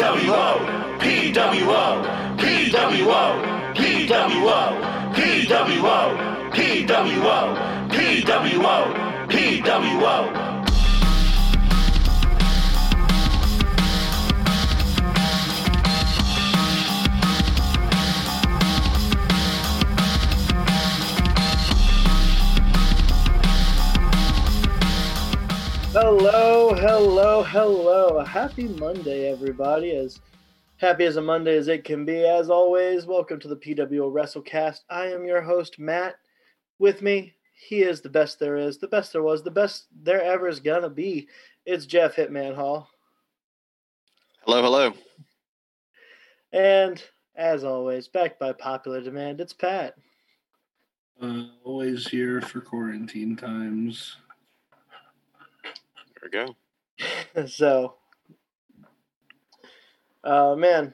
PWO, PWO, PWO, PWO, PWO, PWO, PWO, PWO. Hello, hello, hello. Happy Monday, everybody. As happy as a Monday as it can be. As always, welcome to the PWO WrestleCast. I am your host, Matt. With me, he is the best there is, the best there was, the best there ever is gonna be. It's Jeff Hitman Hall. Hello, hello. And as always, backed by popular demand, it's Pat. Uh, always here for quarantine times. There we go. so, uh, man,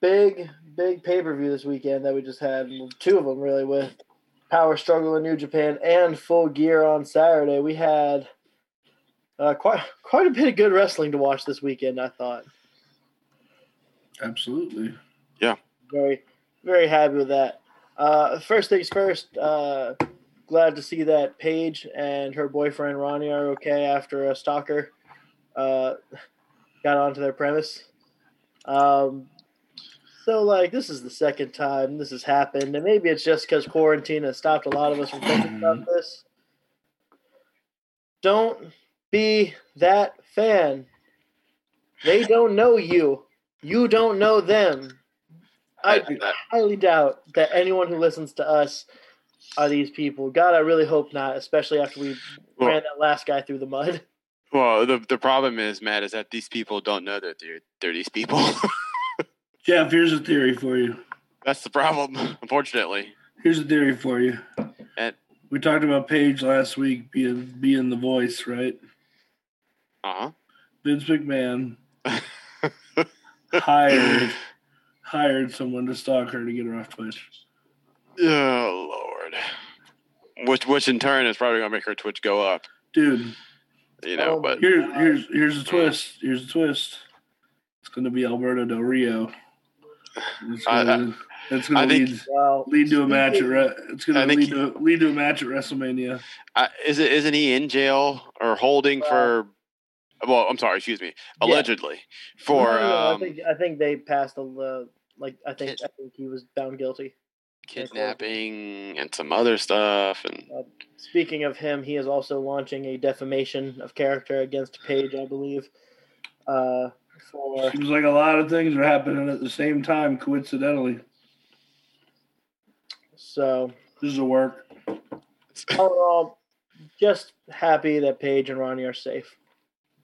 big, big pay per view this weekend that we just had. Two of them, really, with Power Struggle in New Japan and Full Gear on Saturday. We had uh, quite, quite a bit of good wrestling to watch this weekend, I thought. Absolutely. Yeah. Very, very happy with that. Uh, first things first, uh, glad to see that Paige and her boyfriend Ronnie are okay after a stalker uh, got onto their premise. Um, so, like, this is the second time this has happened, and maybe it's just because quarantine has stopped a lot of us from thinking about this. Don't be that fan. They don't know you. You don't know them. I I- I- highly doubt that anyone who listens to us are these people. God, I really hope not, especially after we Well- ran that last guy through the mud. Well, the the problem is, Matt, is that these people don't know that they're they're these people. Jeff, here's a theory for you. That's the problem, unfortunately. Here's a theory for you. And- we talked about Paige last week being being the voice, right? Uh huh. Vince McMahon hired hired someone to stalk her to get her off Twitch. oh Lord. Which which in turn is probably gonna make her Twitch go up. Dude, You know, Oh, but here's here's here's a twist. Here's a twist. It's gonna be Alberto Del Rio. It's gonna, it's gonna I think- lead, Wow. lead to a match at Re- it's gonna I think lead to lead to a match at WrestleMania. I, is it isn't he in jail or holding for? Well, I'm sorry. Excuse me. Yeah. Allegedly for No, no, no, um, I think I think they passed a uh, like I think Kid- I think he was found guilty. Kidnapping and some other stuff and Speaking of him, he is also launching a defamation of character against Paige, I believe. Uh, for Seems like a lot of things are happening at the same time, coincidentally. so This is a work. all in all, just happy that Paige and Ronnie are safe.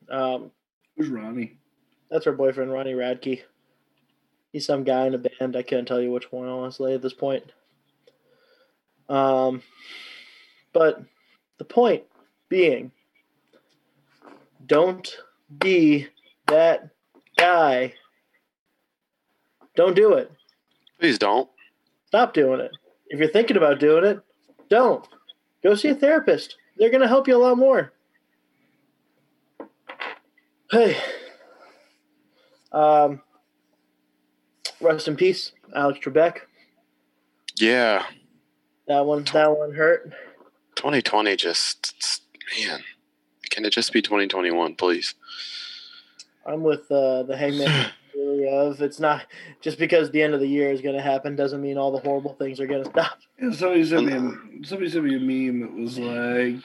Um, Who's Ronnie? That's her boyfriend, Ronnie Radke. He's some guy in a band. I couldn't tell you which one, honestly, at this point. Um, but the point being, don't be that guy. Don't do it. please don't. Stop doing it. If you're thinking about doing it, don't. Go see a therapist. They're going to help you a lot more. Hey. Um, rest in peace, Alex Trebek. Yeah, That one, that one hurt. 2020 just man. Can it just be 2021, please? I'm with uh, the Hangman theory of it's not just because the end of the year is going to happen doesn't mean all the horrible things are going to stop. Yeah, somebody sent me a, somebody sent me a meme that was like,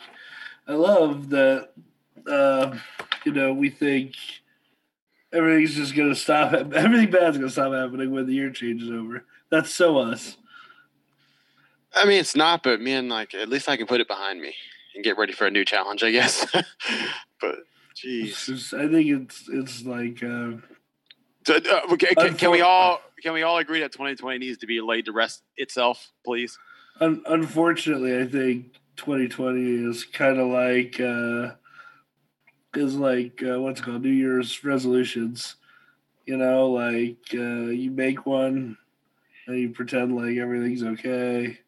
I love that uh, you know, we think everything's just gonna stop everything bad's gonna stop happening when the year changes over. That's so us. I mean, it's not, but man, like at least I can put it behind me and get ready for a new challenge, I guess. but jeez, I think it's it's like uh, So, uh, okay, can, can we all can we all agree that 2020 needs to be laid to rest itself, please? un- unfortunately I think 2020 is kind of like uh, is like uh, what's it called New Year's resolutions. You know, like uh, you make one and you pretend like everything's okay,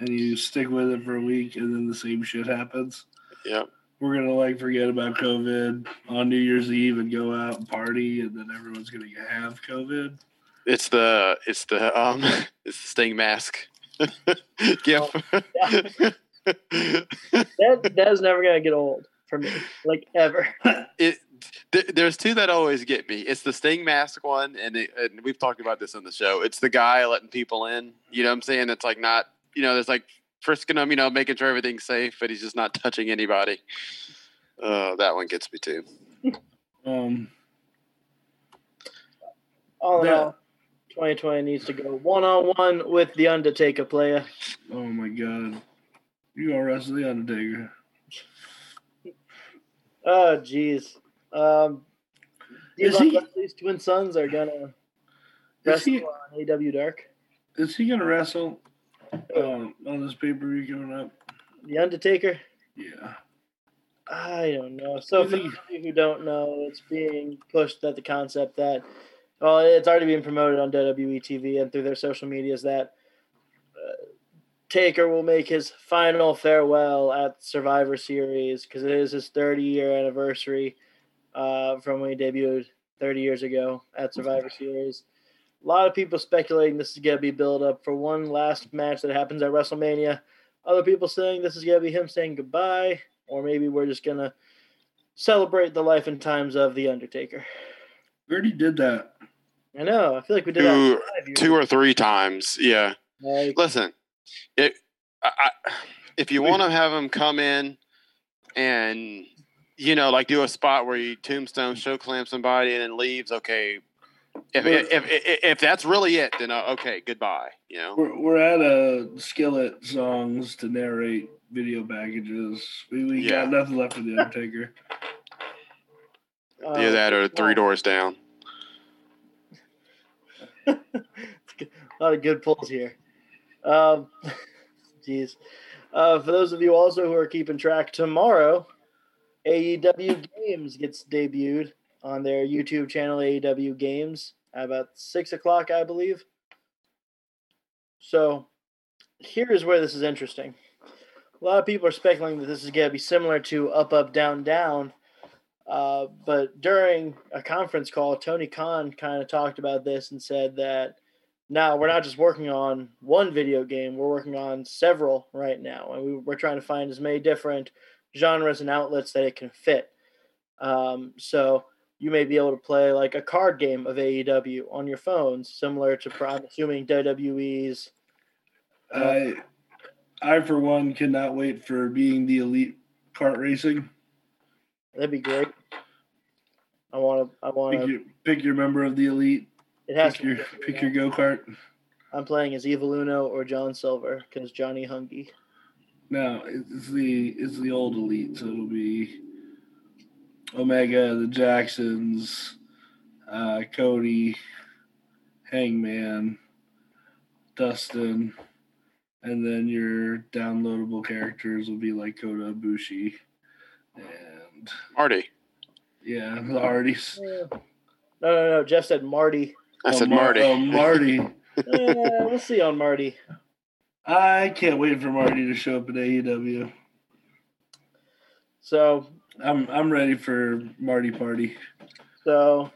and you stick with it for a week, and then the same shit happens. Yep. we're gonna like forget about COVID on New Year's Eve and go out and party, and then everyone's gonna have COVID. It's the it's the um it's the sting mask. Gif. That that's never gonna get old for me, like ever. it th- there's two that always get me. It's the Sting mask one, and, it, and we've talked about this on the show. It's the guy letting people in. You know what I'm saying? It's like not, you know, there's like frisking them, you know, making sure everything's safe, but he's just not touching anybody. Uh, that one gets me too. Um, All in Yeah. all, 2020 needs to go one on one with the Undertaker player. oh my god, you gonna wrestle the Undertaker? Oh, jeez. Um, Is he- Leslie's twin sons are gonna wrestle he on AEW Dark. is he gonna wrestle um, on this pay per view coming up? The Undertaker. Yeah. I don't know. So Is for those of you who don't know, it's being pushed that the concept that well, it's already being promoted on WWE TV and through their social medias that Taker will make his final farewell at Survivor Series because it is his 30 year anniversary uh, from when he debuted 30 years ago at Survivor Series. A lot of people speculating this is going to be build up for one last match that happens at WrestleMania. Other people saying this is going to be him saying goodbye, or maybe we're just going to celebrate the life and times of The Undertaker. We already did that. I know. I feel like we did that Two, five years two or three times. Yeah. Like, Listen, it, I, if you want to have him come in and you know, like do a spot where you tombstone, chokeslam somebody, and then leaves, okay. If if, if, if, if that's really it, then uh, okay, goodbye. You know, We're we're at a skillet songs to narrate video packages. We we Yeah. got nothing left of the Undertaker. uh, either that or three doors down. a lot of good pulls here. Um, jeez. Uh, for those of you also who are keeping track, tomorrow AEW Games gets debuted on their YouTube channel, AEW Games, at about six o'clock, I believe. So here's where this is interesting. A lot of people are speculating that this is going to be similar to Up, Up, Down, Down. Uh, but during a conference call, Tony Khan kind of talked about this and said that now we're not just working on one video game, we're working on several right now. And we, we're trying to find as many different genres and outlets that it can fit. Um, so you may be able to play like a card game of AEW on your phones, similar to, I'm assuming, WWE's. I I for one cannot wait for being the elite kart racing. That'd be great. I want to. I want Pick to. your pick your member of the elite. It has Pick to. your be pick your go kart. I'm playing as Evil Uno or John Silver because Johnny Hungee. No, it's the it's the old elite, so it'll be Omega, the Jacksons, uh, Cody, Hangman, Dustin, and then your downloadable characters will be like Kota Ibushi and Marty, yeah, the Hardys. No, no, no. Jeff said Marty. I Oh, said Mar- Marty. Oh, Marty. We'll see on Marty. I can't wait for Marty to show up at AEW. So, I'm I'm ready for Marty Party. so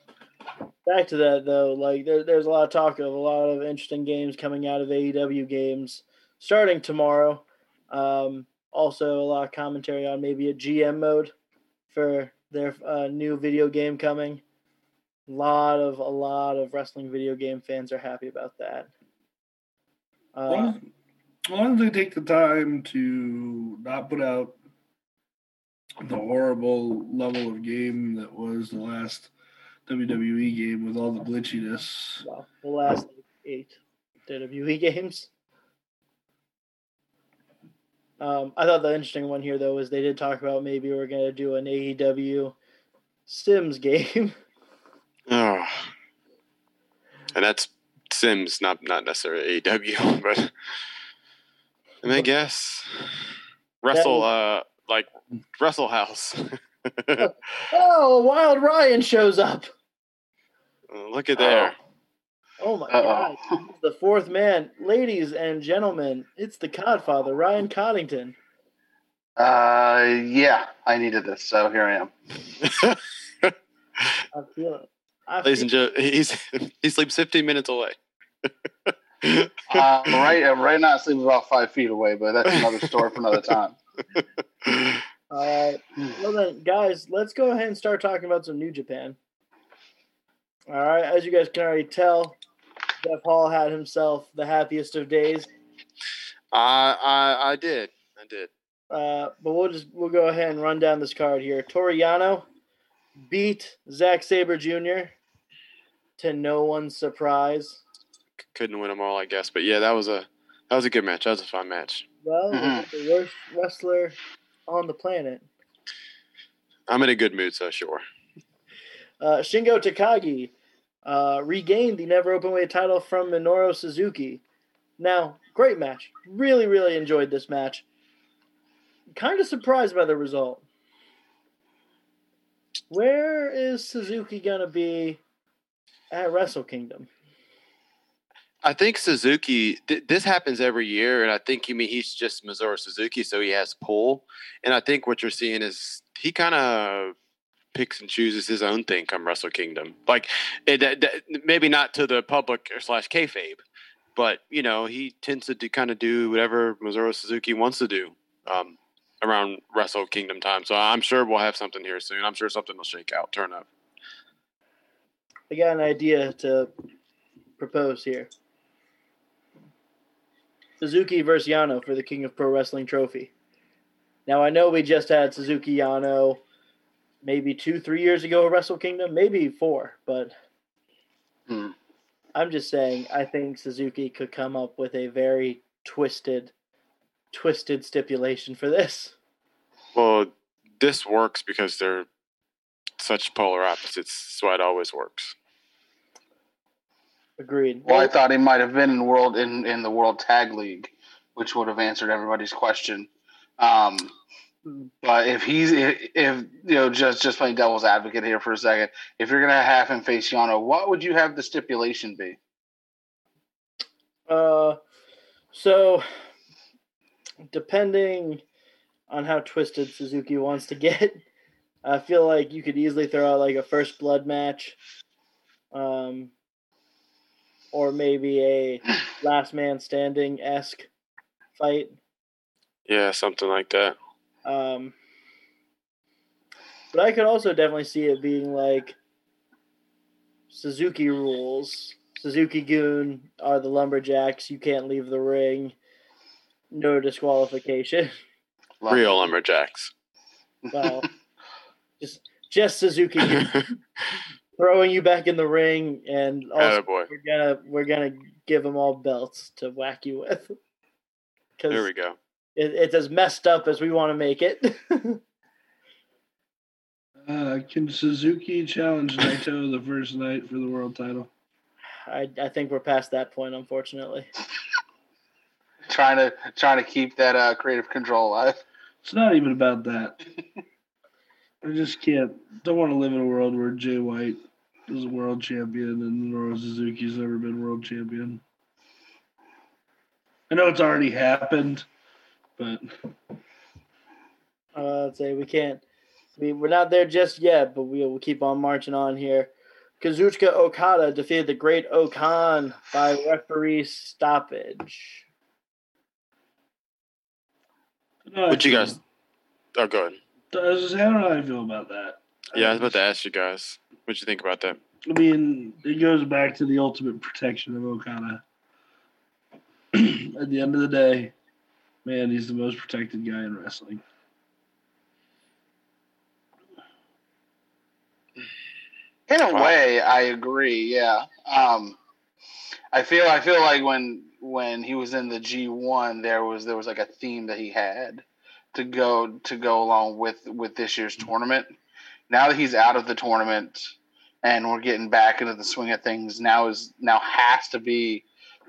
back to that though. Like, there, there's a lot of talk of a lot of interesting games coming out of AEW games starting tomorrow. Um, also, a lot of commentary on maybe a GM mode for their uh, new video game coming. A lot of a lot of wrestling video game fans are happy about that. Uh, as- long as they take the time to not put out the horrible level of game that was the last WWE game with all the glitchiness. well, the last eight WWE games. Um, I thought the interesting one here though is they did talk about maybe we're gonna do an AEW Sims game. Oh. And that's Sims, not not necessarily AEW, but I mean, I guess Wrestle, uh, like Wrestle House. oh, Wild Ryan shows up. Look at there. Oh my Uh-oh. god, the fourth man, ladies and gentlemen. It's the Codfather, Ryan Coddington. Uh, yeah, I needed this, so here I am. I feel it. I Ladies feel and gentlemen, he's he sleeps 15 minutes away. Uh, right, right now, I sleep about five feet away, but that's another story for another time. All right. Well then, guys, let's go ahead and start talking about some New Japan. All right. As you guys can already tell, Jeff Hall had himself the happiest of days. I, I I did. I did. Uh, but we'll just we'll go ahead and run down this card here. Toriano beat Zack Sabre Jr. to no one's surprise. Couldn't win them all, I guess. But yeah, that was a that was a good match. That was a fun match. Well, Mhm. the worst wrestler on the planet. I'm in a good mood, so sure. Uh, Shingo Takagi uh, regained the never openweight title from Minoru Suzuki. Now, great match. Really, really enjoyed this match. Kind of surprised by the result. Where is Suzuki gonna be at Wrestle Kingdom? I think Suzuki. Th- this happens every year, and I think you mean he's just Minoru Suzuki, so he has pull. And I think what you're seeing is he kind of picks and chooses his own thing come Wrestle Kingdom. Like it, that- that- maybe not to the public or slash kayfabe, but you know he tends to kind of do whatever Minoru Suzuki wants to do um, around Wrestle Kingdom time. So I'm sure we'll have something here soon. I'm sure something will shake out, turn up. I got an idea to propose here. Suzuki versus Yano for the King of Pro Wrestling trophy. Now I know we just had Suzuki Yano maybe two, three years ago at Wrestle Kingdom, maybe four, but Hmm. I'm just saying I think Suzuki could come up with a very twisted, twisted stipulation for this. Well, this works because they're such polar opposites. That's why it always works. Agreed. Well, I thought he might have been in world in, in the World Tag League, which would have answered everybody's question. Um, but if he's if, if you know just just playing devil's advocate here for a second, if you're gonna have him face Yano, what would you have the stipulation be? Uh, so depending on how twisted Suzuki wants to get, I feel like you could easily throw out like a first blood match, um, or maybe a last man standing esque fight. Yeah, something like that. Um, but I could also definitely see it being like Suzuki rules. Suzuki-gun are the lumberjacks. You can't leave the ring. No disqualification. Real lumberjacks. Well, just just Suzuki-gun throwing you back in the ring, and also boy. we're gonna we're gonna give them all belts to whack you with. There we go. it, it's as messed up as we want to make it. Uh, can Suzuki challenge Naito the first night for the world title? I, I think we're past that point, unfortunately. trying to trying to keep that uh, creative control alive. It's not even about that. I just can't. Don't want to live in a world where Jay White is a world champion and Minoru Suzuki's never been world champion. I know it's already happened, but Uh, I'd say we can't. We, we're not there just yet, but we will keep on marching on here. Kazuchika Okada defeated the Great-O-Khan by referee stoppage. no, What you guys? Oh, go ahead. I was just, I don't how I feel about that. Yeah, I was about to ask you guys. What you think about that? I mean, it goes back to the ultimate protection of Okada. At the end of the day, man, he's the most protected guy in wrestling. In a Wow. way, I agree. Yeah. Um, I feel I feel like when when he was in the G one, there was there was like a theme that he had to go to go along with with this year's tournament. Now that he's out of the tournament and we're getting back into the swing of things, now is now has to be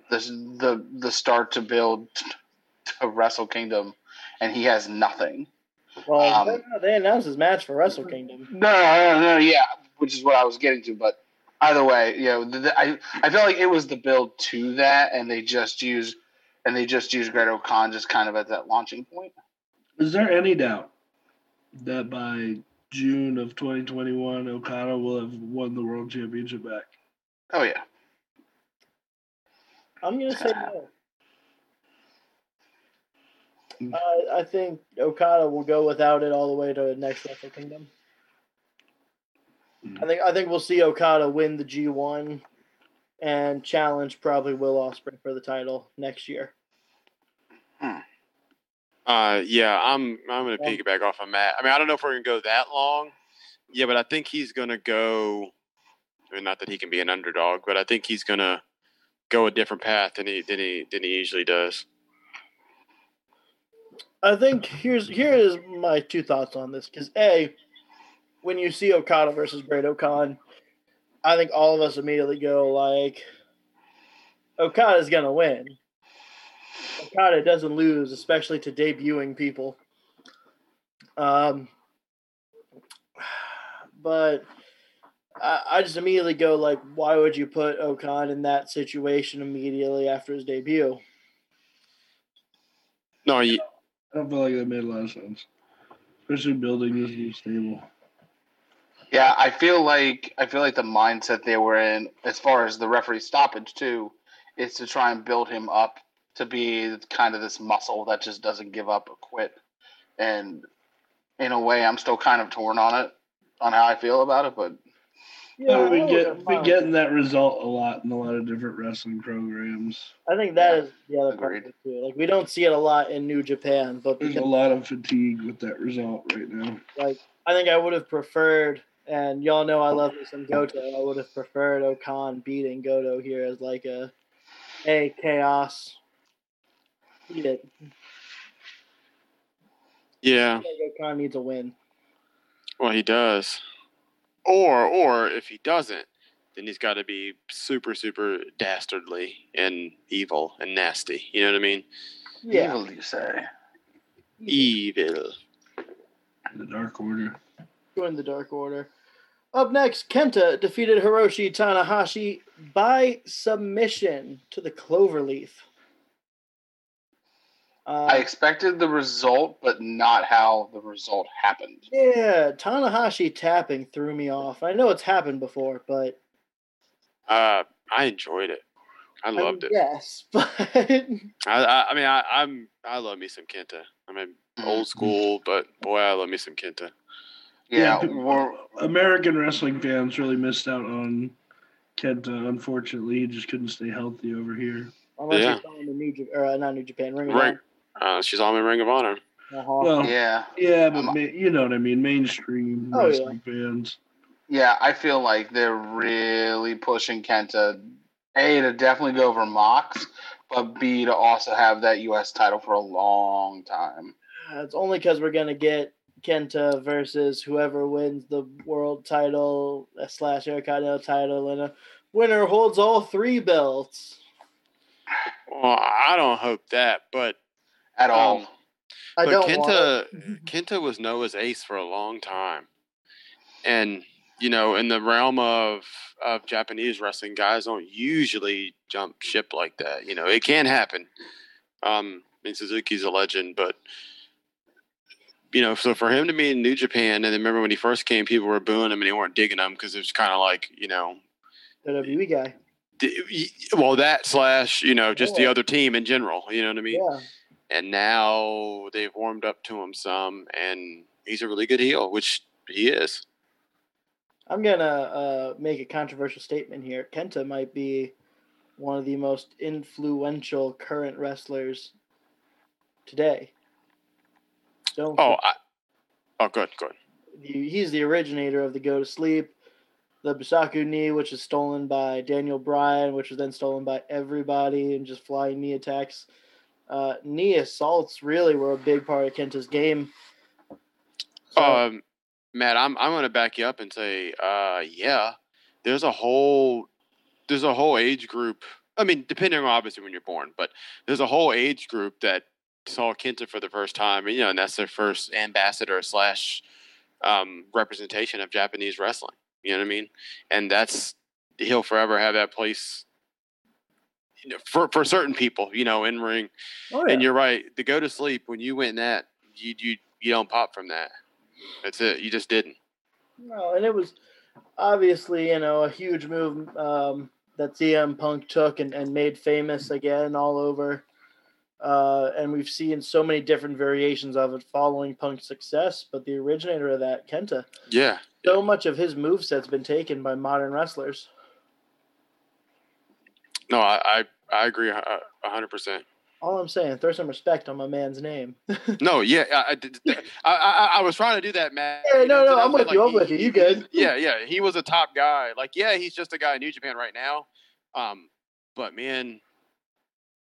the the the start to build to Wrestle Kingdom, and he has nothing. Well, Um, they announced his match for Wrestle Kingdom. No, no, no, no, yeah, which is what I was getting to. But either way, you know, the, the- I I felt like it was the build to that, and they just used and they just used Great Khan just kind of at that launching point. Is there any doubt that by June of 2021, Okada will have won the world championship back? Oh yeah. I'm gonna say no. Uh, I think Okada will go without it all the way to next Wrestle Kingdom. I think I think we'll see Okada win the G1 and challenge probably Will Ospreay for the title next year. Uh, yeah, I'm I'm gonna Yeah. piggyback off of Matt. I mean, I don't know if we're gonna go that long. Yeah, but I think he's gonna go. I mean, not that he can be an underdog, but I think he's gonna go a different path than he than he than he usually does. I think here's here is my two thoughts on this because a when you see Okada versus Great-O-Khan, I think all of us immediately go like Okada's gonna win. Okada doesn't lose, especially to debuting people. Um, but I, I just immediately go like, why would you put O-Khan in that situation immediately after his debut? No, you, I don't feel like that made a lot of sense, especially building this new stable. Yeah, I feel like I feel like the mindset they were in, as far as the referee stoppage too, is to try and build him up to be kind of this muscle that just doesn't give up or quit. And in a way, I'm still kind of torn on it, on how I feel about it. But Yeah, we I get wouldn't we mind. getting that result a lot in a lot of different wrestling programs. I think that is the other part Agreed. it too. Like we don't see it a lot in New Japan, but There's a lot of fatigue with that result right now. like I think I would have preferred, and y'all know I love some Goto. I would have preferred O-Khan beating Goto here as like a, hey chaos. Beat it. yeah. I think O-Khan needs a win. Well, he does. Or or if he doesn't, then he's got to be super super dastardly and evil and nasty. You know what I mean? Yeah, evil, you say? Evil. The Dark Order. join the Dark Order. Up next, Kenta defeated Hiroshi Tanahashi by submission to the Cloverleaf. Uh, I expected the result, but not how the result happened. Yeah, Tanahashi tapping threw me off. I know it's happened before, but Uh, I enjoyed it. I I mean, loved it. Yes, but I, I, I mean, I, I'm I love me some Kenta. I mean, old school, but boy, I love me some Kenta. Yeah, Yeah, American wrestling fans really missed out on Kenta. Unfortunately, he just couldn't stay healthy over here. unless Yeah. you're calling the New Japan, or uh, not New Japan, Ring of Ring, uh, she's on my Ring of Honor. Honor. Uh-huh. Well, yeah, yeah, but I'm- ma- you know what I mean. Mainstream Oh, yeah. wrestling fans. yeah. I feel like they're really pushing Kenta. A to definitely go over Mox, but B to also have that U.S. title for a long time. Uh, it's only because we're gonna get Kenta versus whoever wins the world title uh, slash Intercontinental title, and a winner holds all three belts. Well, I don't hope that, but At all. Um, I but don't Kenta. Kenta was Noah's ace for a long time, and you know, in the realm of of Japanese wrestling, guys don't usually jump ship like that. You know, it can happen. Um, I mean, Suzuki's a legend, but you know, so for him to be in New Japan, and then remember when he first came, people were booing him and they weren't digging him because it was kind of like you know, WWE guy. well that slash you know just the other team in general. You know what I mean? Yeah. And now they've warmed up to him some, and he's a really good heel, which he is. I'm gonna uh, make a controversial statement here. Kenta might be one of the most influential current wrestlers today. Don't Oh, I, oh, good, good. he's the originator of the go to sleep, the Busaiku knee, which is stolen by Daniel Bryan, which was then stolen by everybody, and just flying knee attacks. Uh, knee assaults really were a big part of Kenta's game. So, Um, Matt, I'm I'm to back you up and say, uh, yeah, there's a whole there's a whole age group. I mean, depending on obviously when you're born, but there's a whole age group that saw Kenta for the first time, you know, and that's their first ambassador slash um, representation of Japanese wrestling. You know what I mean? And that's he'll forever have that place. For for certain people, you know, in ring. oh, yeah. And you're right. To go to sleep when you went in that, you you you don't pop from that. That's it. You just didn't. No, and it was obviously, you know, a huge move um, that CM Punk took and, and made famous again all over. Uh, and we've seen so many different variations of it following Punk's success. But the originator of that, Kenta, Yeah. so much of his moveset's been taken by modern wrestlers. No, I I, I agree hundred percent. All I'm saying, throw some respect on my man's name. No, yeah, I, I, did- I, I, was trying to do that, man. Yeah, no, no, I'm with like, you, I'm with you. You good. Yeah, yeah, he was a top guy. Like, yeah, he's just a guy in New Japan right now. Um, but man,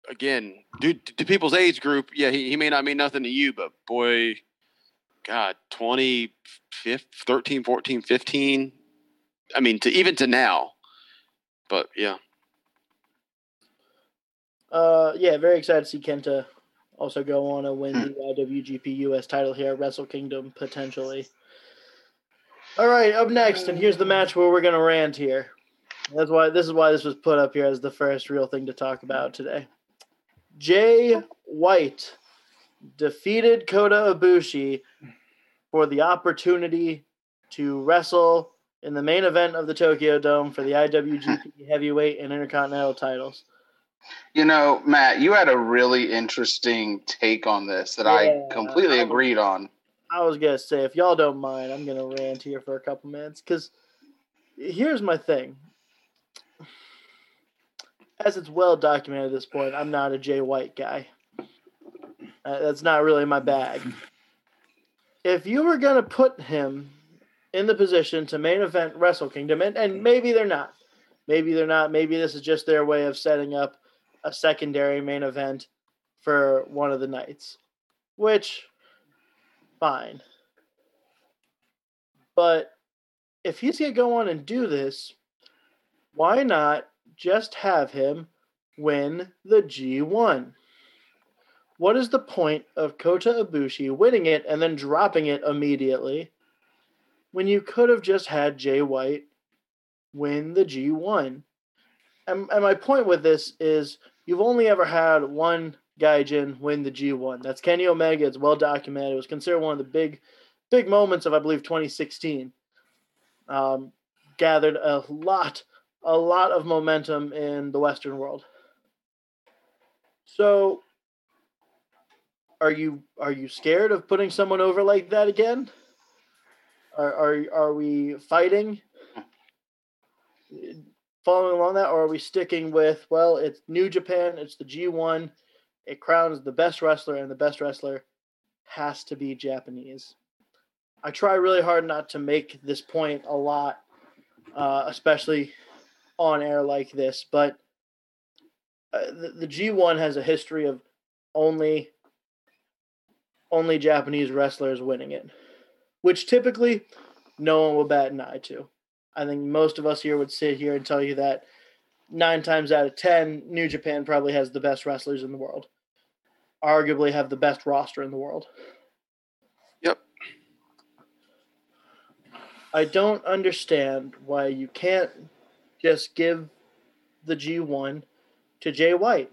again, dude, to people's age group, yeah, he, he may not mean nothing to you, but boy, God, 20, 15, 13, 14, 15. I mean, to even to now. But yeah, Uh, yeah, very excited to see Kenta also go on and win the IWGP US title here at Wrestle Kingdom potentially. All right, up next, and here's the match where we're gonna rant here. That's why this is why this was put up here as the first real thing to talk about today. Jay White defeated Kota Ibushi for the opportunity to wrestle in the main event of the Tokyo Dome for the IWGP Heavyweight and Intercontinental titles. You know, Matt, you had a really interesting take on this that I completely I- agreed on. I was gonna say, if y'all don't mind, I'm gonna rant here for a couple minutes because here's my thing. As it's well documented at this point, I'm not a Jay White guy. Uh, that's not really my bag. If you were gonna put him in the position to main event Wrestle Kingdom, and, and maybe they're not, maybe they're not, maybe this is just their way of setting up a secondary main event for one of the nights, which fine. But if he's going to go on and do this, why not just have him win the G1? What is the point of Kota Ibushi winning it and then dropping it immediately when you could have just had Jay White win the G1? And, and my point with this is you've only ever had one Gaijin win the G1. That's Kenny Omega. It's well documented. It was considered one of the big, big moments of I believe 2016. Um, gathered a lot, a lot of momentum in the Western world. So, are you are you scared of putting someone over like that again? Are are are we fighting? Following along that, or are we sticking with well, it's New Japan, it's the G1, it crowns the best wrestler, and the best wrestler has to be Japanese. I try really hard not to make this point a lot, uh, especially on air like this, but uh, the, the G1 has a history of only only Japanese wrestlers winning it, which typically no one will bat an eye to. I think most of us here would sit here and tell you that nine times out of ten, New Japan probably has the best wrestlers in the world arguably have the best roster in the world. Yep. I don't understand why you can't just give the G1 to Jay White.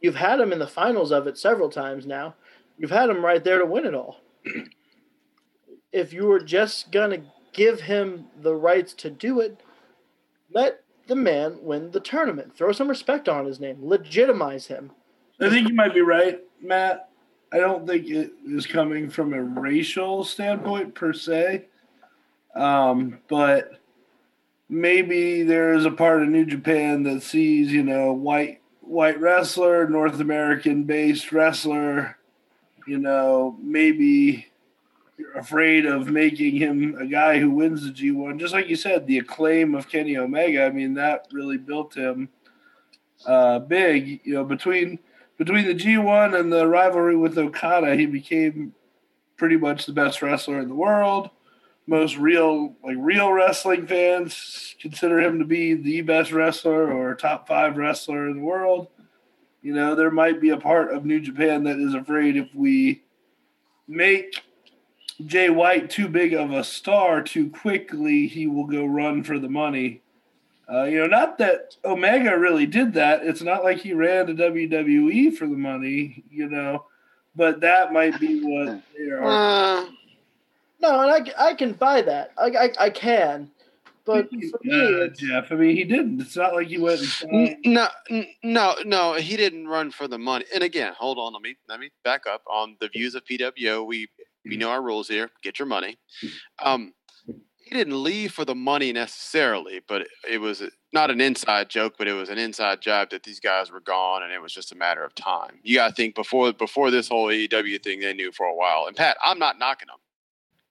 You've had him in the finals of it several times now. You've had him right there to win it all. if you were just going to give him the rights to do it, let the man win the tournament. Throw some respect on his name. Legitimize him. I think you might be right, Matt. I don't think it is coming from a racial standpoint per se, um, but maybe there is a part of New Japan that sees, you know, white white wrestler, North American based wrestler, you know, maybe afraid of making him a guy who wins the G1. Just like you said, the acclaim of Kenny Omega, I mean, that really built him uh, big. You know, between between the G1 and the rivalry with Okada, he became pretty much the best wrestler in the world. Most real, like real wrestling fans consider him to be the best wrestler or top five wrestler in the world. You know, there might be a part of New Japan that is afraid if we make Jay White too big of a star too quickly, he will go run for the money. Uh, you know, not that Omega really did that. It's not like he ran to WWE for the money, you know, but that might be what they are. Uh, No, and I, c- I can buy that. I, I, I can. But for me, Uh, it's, Jeff, I mean, he didn't. It's not like he went and No, no, no. He didn't run for the money. And again, hold on. Let me let me back up on the views of PWO. We we know our rules here. Get your money. Um, he didn't leave for the money necessarily, but it, it was not an inside joke, but it was an inside job that these guys were gone, and it was just a matter of time. You got to think before before this whole AEW thing, they knew for a while. And Pat, I'm not knocking them.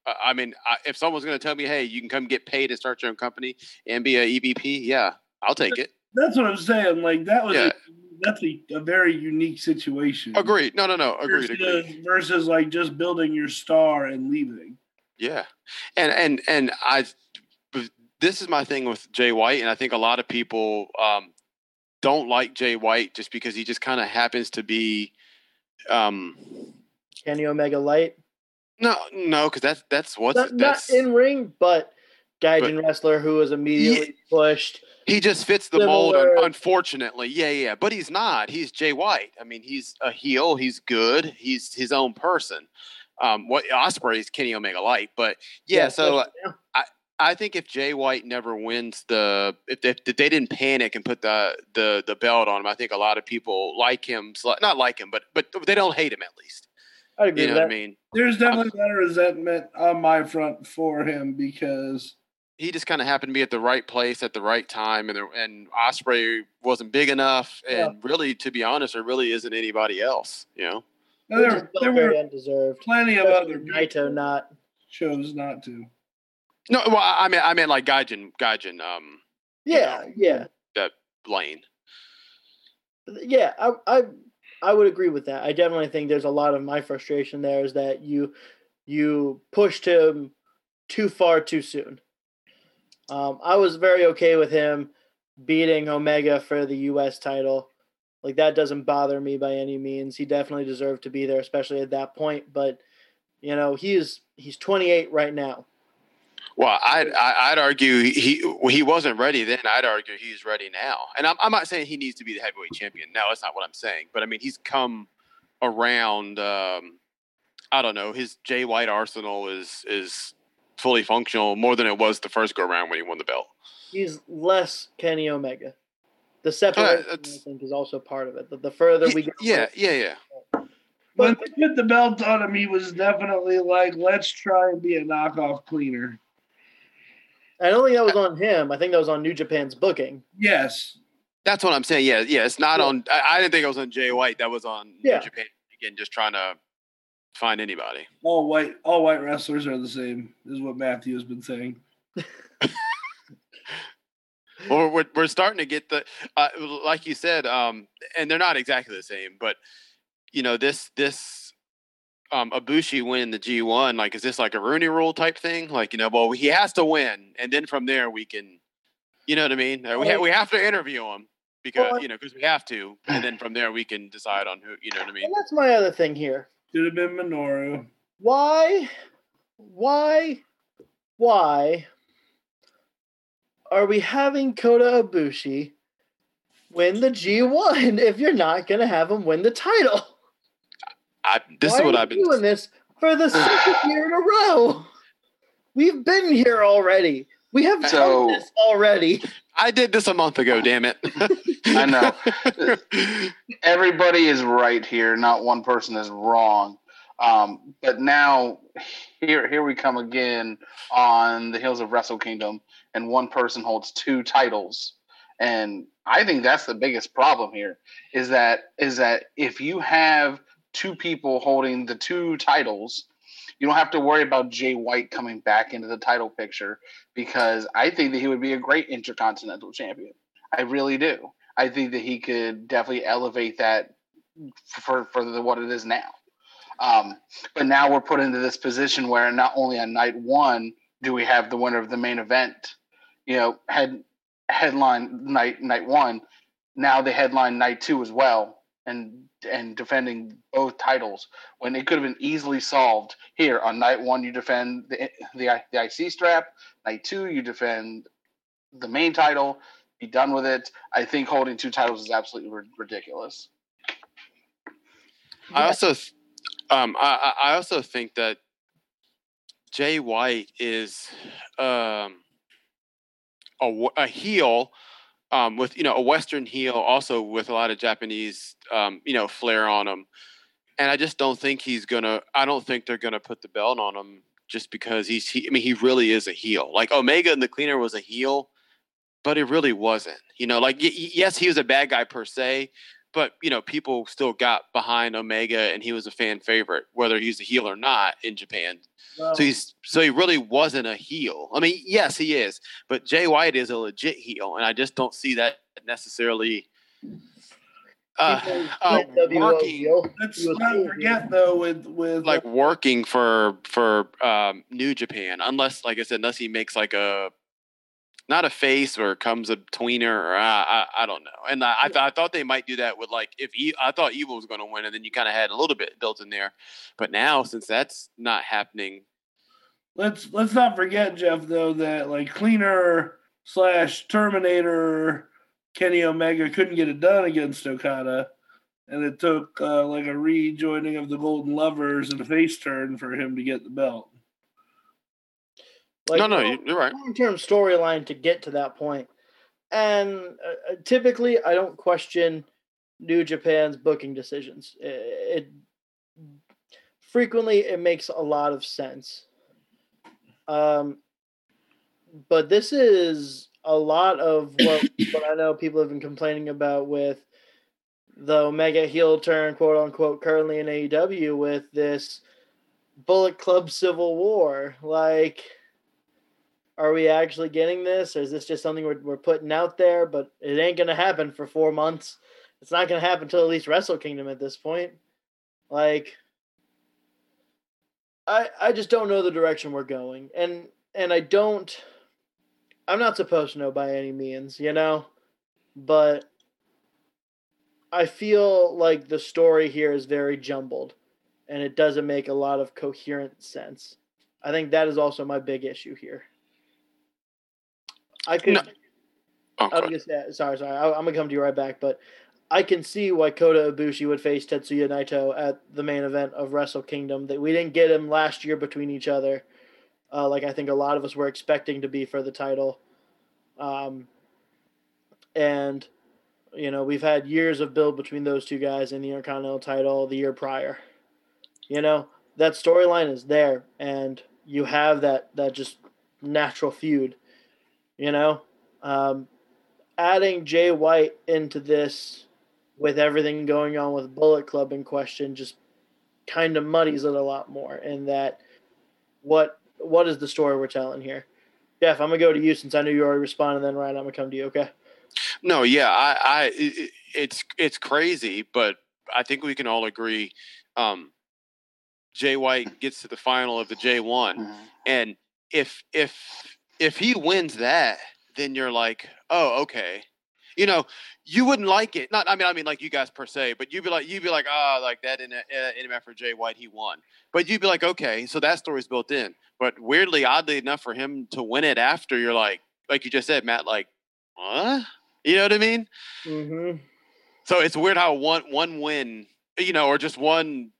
Uh, I mean, I, if someone's going to tell me, "Hey, you can come get paid and start your own company and be a EVP," yeah, I'll take it. That's what I'm saying. Like that was Yeah. a, that's a, a very unique situation. Agreed. No, no, no. Agreed. Versus, Agreed. versus like just building your star and leaving. Yeah, and and and I, this is my thing with Jay White, and I think a lot of people um, don't like Jay White just because he just kind of happens to be. Um, Kenny Omega Light. no, no, because that's that's what's Not, not in ring, but Gaijin wrestler who was immediately pushed. He just fits the mold. un- Unfortunately, yeah, yeah, but he's not. He's Jay White. I mean, he's a heel. He's good. He's his own person. Um, what Ospreay is Kenny Omega Light, but yeah, so. especially now. I think if Jay White never wins the if they, if they didn't panic and put the the the belt on him, I think a lot of people like him, not like him, but but they don't hate him at least. I'd agree You know with what. I mean? There's definitely been a lot of resentment on my front for him because He just kind of happened to be at the right place at the right time, and the, and Ospreay wasn't big enough, and really, to be honest, there really isn't anybody else. You know? now, Which there, is there were undeserved. plenty of other Naito not. Chose not to. No, well, I I mean, I mean, like Gaijin, Gaijin, um, Yeah, yeah, that Lane. yeah. I, I, I would agree with that. I definitely think there's a lot of my frustration there is that you, you pushed him too far too soon. Um, I was very okay with him beating Omega for the U.S. title. Like that doesn't bother me by any means. He definitely deserved to be there, especially at that point. But you know, he's he's 28 right now. Well, I'd I'd argue he he wasn't ready then. I'd argue he's ready now, and I'm I'm not saying he needs to be the heavyweight champion. No, that's not what I'm saying. But I mean, he's come around. Um, I don't know. His Jay White arsenal is is fully functional more than it was the first go around when he won the belt. He's less Kenny Omega. The separation, I think, is also part of it. The, the further we He- go, yeah, yeah, yeah. When But they put the belt on him, he was definitely like, let's try and be a knockoff cleaner. I don't think that was on him. I think that was on New Japan's booking. Yes. That's what I'm saying. Yeah, yeah. It's not Yeah. on. I, I didn't think it was on Jay White. That was on New Japan again, just trying to find anybody. All white all white wrestlers are the same, is what Matthew has been saying. Well, we're we're starting to get the uh, like you said, um, and they're not exactly the same, but you know this this um, Ibushi winning the G one, like is this like a Rooney Rule type thing? Like you know, well he has to win, and then from there we can, you know what I mean? We ha- we have to interview him because Well, you know because we have to, and then from there we can decide on who you know what I mean. And that's my other thing here. Should have been Minoru. Why, why, why are we having Kota Ibushi win the G1 if you're not going to have him win the title? I, this Why is what are I've been. doing this for the second year in a row. We've been here already. We have So- done this already. I did this a month ago. Damn it! I know. Everybody is right here. Not one person is wrong. Um, but now here here we come again on the hills of Wrestle Kingdom, and one person holds two titles. And I think that's the biggest problem here is that is that if you have two people holding the two titles, you don't have to worry about Jay White coming back into the title picture because I think that he would be a great intercontinental champion. I really do. I think that he could definitely elevate that for for the, what it is now. Um, but now we're put into this position where not only on night one do we have the winner of the main event, you know, head headline night night one. Now they headline night two as well, and and defending both titles when it could have been easily solved here on night one. You defend the the, the IC strap. Night two, you defend the main title. Be done with it. I think holding two titles is absolutely ri- ridiculous. I also, th- Um, I, I also think that Jay White is um, a, a heel um, with you know a Western heel, also with a lot of Japanese um, you know flair on him, and I just don't think he's gonna. I don't think they're gonna put the belt on him just because he's. He, I mean, he really is a heel. Like Omega and the Cleaner was a heel, but it really wasn't. You know, like y- yes, he was a bad guy per se, but you know, people still got behind Omega, and he was a fan favorite, whether he's a heel or not in Japan. Well, So he's so he really wasn't a heel. I mean, yes, he is, but Jay White is a legit heel, and I just don't see that necessarily. Uh, uh, working. Let's not forget though, with with like working for for um, New Japan, unless, like I said, unless he makes like a not a face or comes a tweener or I, I, I don't know. And I, I, th- I thought they might do that with like if e- I thought Evil was going to win, and then you kind of had a little bit built in there. But now, since that's not happening, let's let's not forget Jeff though that like cleaner slash Terminator Kenny Omega couldn't get it done against Okada, and it took uh, like a rejoining of the Golden Lovers and a face turn for him to get the belt. Like, no, no, you know, you- you're right. long term storyline to get to that point. And uh, uh, typically, I don't question New Japan's booking decisions. It, it frequently it makes a lot of sense. Um, but this is a lot of what, what I know people have been complaining about with the Omega heel turn, quote unquote, currently in AEW with this Bullet Club Civil War. Like, are we actually getting this? Or is this just something we're, we're putting out there? But it ain't going to happen for four months. It's not going to happen until at least Wrestle Kingdom at this point. Like, I I just don't know the direction we're going, and and I don't. I'm not supposed to know by any means, you know, but I feel like the story here is very jumbled, and it doesn't make a lot of coherent sense. I think that is also my big issue here. I could. No. Oh, I was gonna say, sorry, sorry. I, I'm gonna come to you right back, but I can see why Kota Ibushi would face Tetsuya Naito at the main event of Wrestle Kingdom. That we didn't get him last year between each other, uh, like I think a lot of us were expecting to be for the title. Um, and you know we've had years of build between those two guys in the Intercontinental title the year prior. You know that storyline is there, and you have that that just natural feud. You know, um, adding Jay White into this with everything going on with Bullet Club in question just kind of muddies it a lot more. In that, what what is the story we're telling here? Jeff, I'm gonna go to you since I know you already responded. Then Ryan, I'm gonna come to you. Okay. No, yeah, I, I, it, it's it's crazy, but I think we can all agree. Um, Jay White gets to the final of the J one, Mhm. and if if if he wins that, then you're like, oh, okay. You know, you wouldn't like it. Not, I mean, I mean, like you guys per se, but you'd be like, you'd be like, ah, like that in uh, in for Jay White, he won. But you'd be like, okay, so that story's built in. But weirdly, oddly enough, for him to win it after, you're like, like you just said, Matt, like, huh? You know what I mean? Mm-hmm. So it's weird how one one win, you know, or just one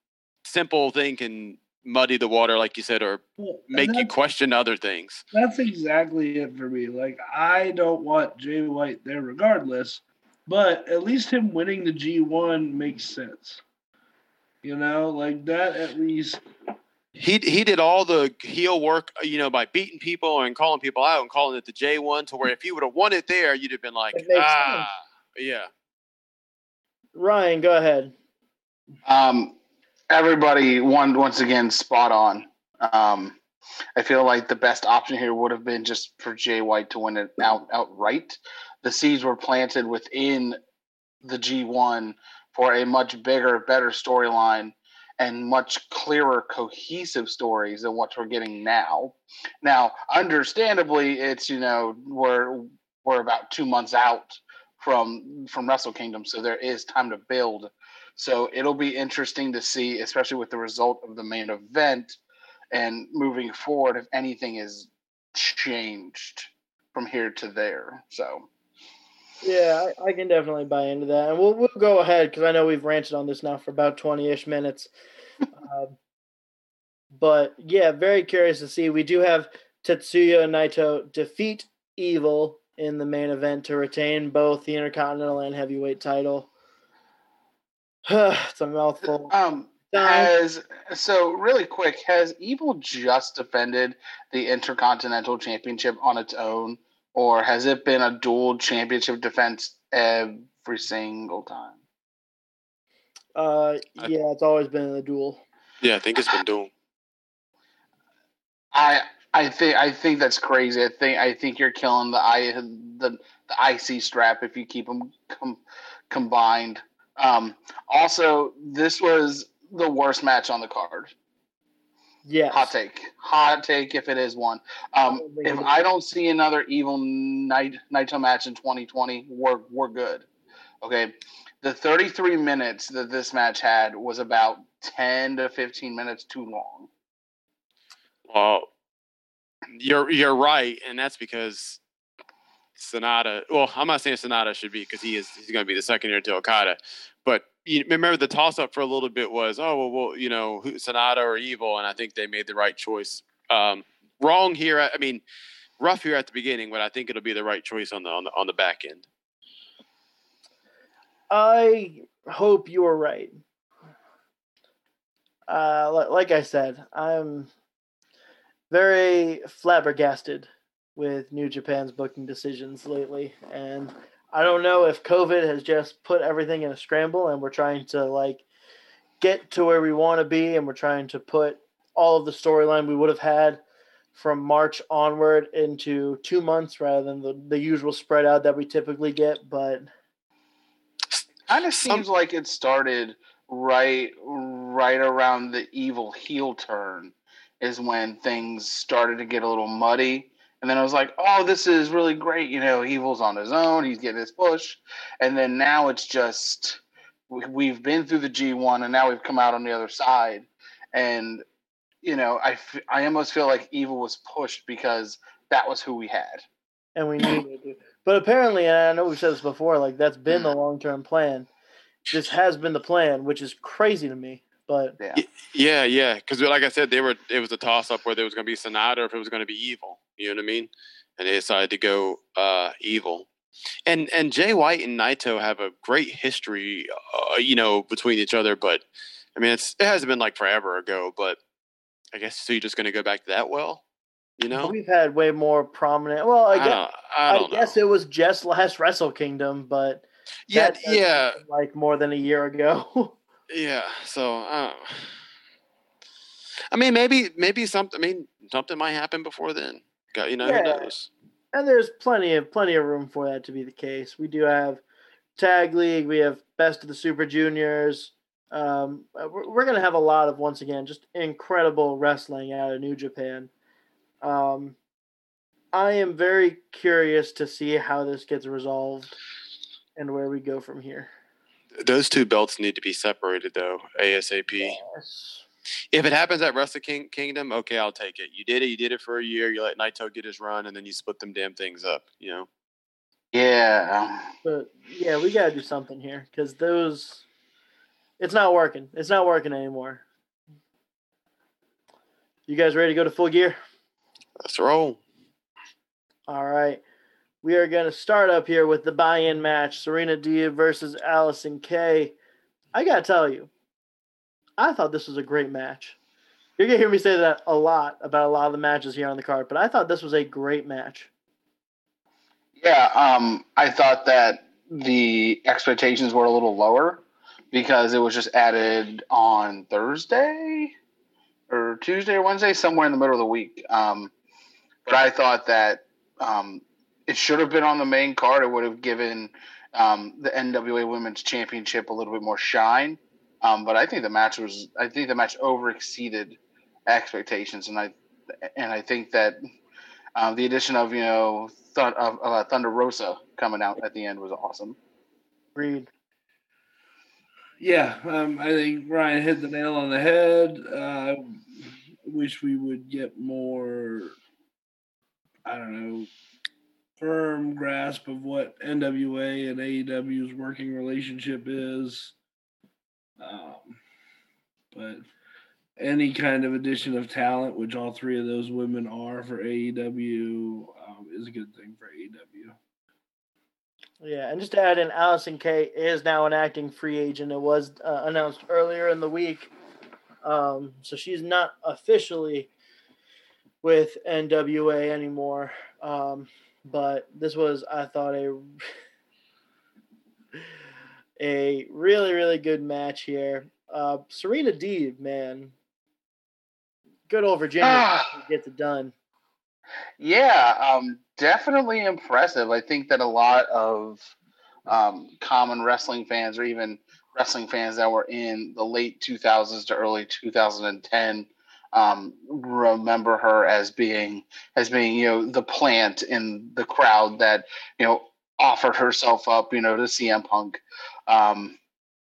simple thing can muddy the water, like you said, or Well, make you question other things. That's exactly it for me. Like I don't want Jay White there regardless, but at least him winning the G1 makes sense. You know, like that at least He he did all the heel work, uh, you know, by beating people and calling people out and calling it the J one. To where if he would have won it there, you'd have been like, It makes ah, yeah. Ryan, go ahead. Um, everybody, one once again, spot on. Um, I feel like the best option here would have been just for Jay White to win it out outright. The seeds were planted within the G1 for a much bigger, better storyline and much clearer, cohesive stories than what we're getting now. Now, understandably, it's you know we're we're about two months out from from Wrestle Kingdom, so there is time to build. So it'll be interesting to see, especially with the result of the main event and moving forward, if anything is changed from here to there. So Yeah, I, I can definitely buy into that, and we'll we'll go ahead because I know we've ranted on this now for about twenty ish minutes. um, but yeah, very curious to see. We do have Tetsuya Naito defeat Evil in the main event to retain both the Intercontinental and Heavyweight title. it's a mouthful. Um, has so really quick has Evil just defended the Intercontinental Championship on its own, or has it been a dual championship defense every single time? Uh, yeah, it's always been a duel. Yeah, I think it's been dual. I I think I think that's crazy. I think I think you're killing the I the the IC strap if you keep them com- combined. Um, also, this was the worst match on the card. Yeah. Hot take. Hot take if it is one. Um, if I don't see another evil night Naito match in 2020, we're we're good. Okay. The 33 minutes that this match had was about 10 to 15 minutes too long. Well, you're you're right, and that's because Sanada. Well, I'm not saying Sanada should be because he is he's going to be the second year to Okada, but you remember the toss up for a little bit was oh well, well you know Sanada or Evil, and I think they made the right choice. Um, wrong here. I mean, rough here at the beginning, but I think it'll be the right choice on the on the on the back end. I hope you are right. Uh, like I said, I'm very flabbergasted with New Japan's booking decisions lately, and I don't know if COVID has just put everything in a scramble, and we're trying to like get to where we want to be, and we're trying to put all of the storyline we would have had from March onward into two months rather than the, the usual spread out that we typically get. But kind of seems like it started right right around the evil heel turn is when things started to get a little muddy. And then I was like, oh, this is really great. You know, Evil's on his own. He's getting his push. And then now it's just, we've been through the G1 and now we've come out on the other side. And, you know, I, I almost feel like Evil was pushed because that was who we had. And we needed to. But apparently, and I know we've said this before, like that's been the mm. long term plan. This has been the plan, which is crazy to me. But yeah, yeah, yeah. Because like I said, they were it was a toss up whether it was going to be Sanada or if it was going to be Evil. You know what I mean? And they decided to go uh, Evil. And and Jay White and Naito have a great history, uh, you know, between each other. But I mean, it's it hasn't been like forever ago. But I guess so. You're just going to go back to that well, you know? We've had way more prominent. Well, I guess I, don't, I, I guess it was just last Wrestle Kingdom, but yeah, yeah, like more than a year ago. Yeah. So, uh, I mean, maybe maybe something. I mean, something might happen before then. Got you know yeah. who knows. And there's plenty of plenty of room for that to be the case. We do have tag league. We have best of the Super Juniors. Um, uh, we're, we're going to have a lot of once again just incredible wrestling out of New Japan. Um, I am very curious to see how this gets resolved and where we go from here. Those two belts need to be separated though, ASAP. Yes. If it happens at Wrestle King- Kingdom, okay, I'll take it. You did it. You did it for a year. You let Naito get his run, and then you split them damn things up. You know. Yeah. But yeah, we gotta do something here because those, it's not working. It's not working anymore. You guys ready to go to full gear? Let's roll. All right. We are going to start up here with the buy in match Serena Deeb versus Allysin Kay. I got to tell you, I thought this was a great match. You're to hear me say that a lot about a lot of the matches here on the card, but I thought this was a great match. Yeah, um, I thought that the expectations were a little lower because it was just added on Thursday or Tuesday or Wednesday, somewhere in the middle of the week. Um, but I thought that um, it should have been on the main card. It would have given um, the NWA Women's Championship a little bit more shine. Um, but I think the match was. I think the match over exceeded expectations, and I and I think that um, the addition of you know Th- of uh, Thunder Rosa coming out at the end was awesome. Agreed. Yeah, um, I think Ryan hit the nail on the head. Uh, I wish we would get more. I don't know firm grasp of what NWA and AEW's working relationship is. Um, but any kind of addition of talent, which all three of those women are for AEW, um, is a good thing for AEW. Yeah, and just to add in, Allysin Kay is now an acting free agent. It was uh, announced earlier in the week, um, so she's not officially with NWA anymore. Um, but this was, I thought, a a really really good match here. Uh, Serena Deeb, man, good old Virginia Ah. gets it done. Yeah, um, definitely impressive. I think that a lot of um, common wrestling fans, or even wrestling fans that were in the late 2000s to early 2010, um, remember her as being as being you know the plant in the crowd that you know offered herself up you know to CM Punk. Um,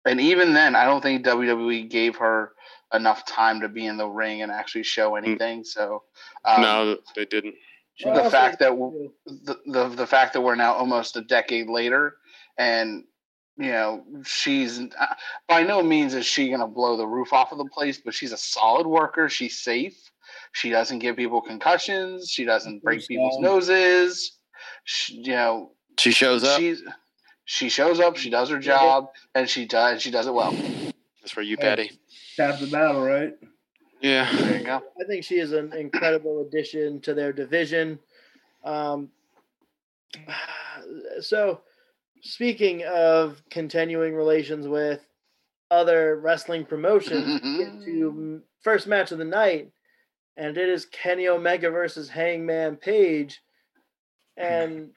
and even then, I don't think WWE gave her enough time to be in the ring and actually show anything. So um, no, they didn't. The also, fact that too, the, the the fact that we're now almost a decade later and you know she's uh, by no means is she going to blow the roof off of the place but she's a solid worker she's safe she doesn't give people concussions she doesn't break people's Sound. noses she, you know She shows up. she's she shows up she does her job and she does she does it well That's for you, Yeah. Patty. Half the battle, right? Yeah. there you go I think she is an incredible addition to their division. Um, so, speaking of continuing relations with other wrestling promotions, to first match of the night, and it is Kenny Omega versus Hangman Page. And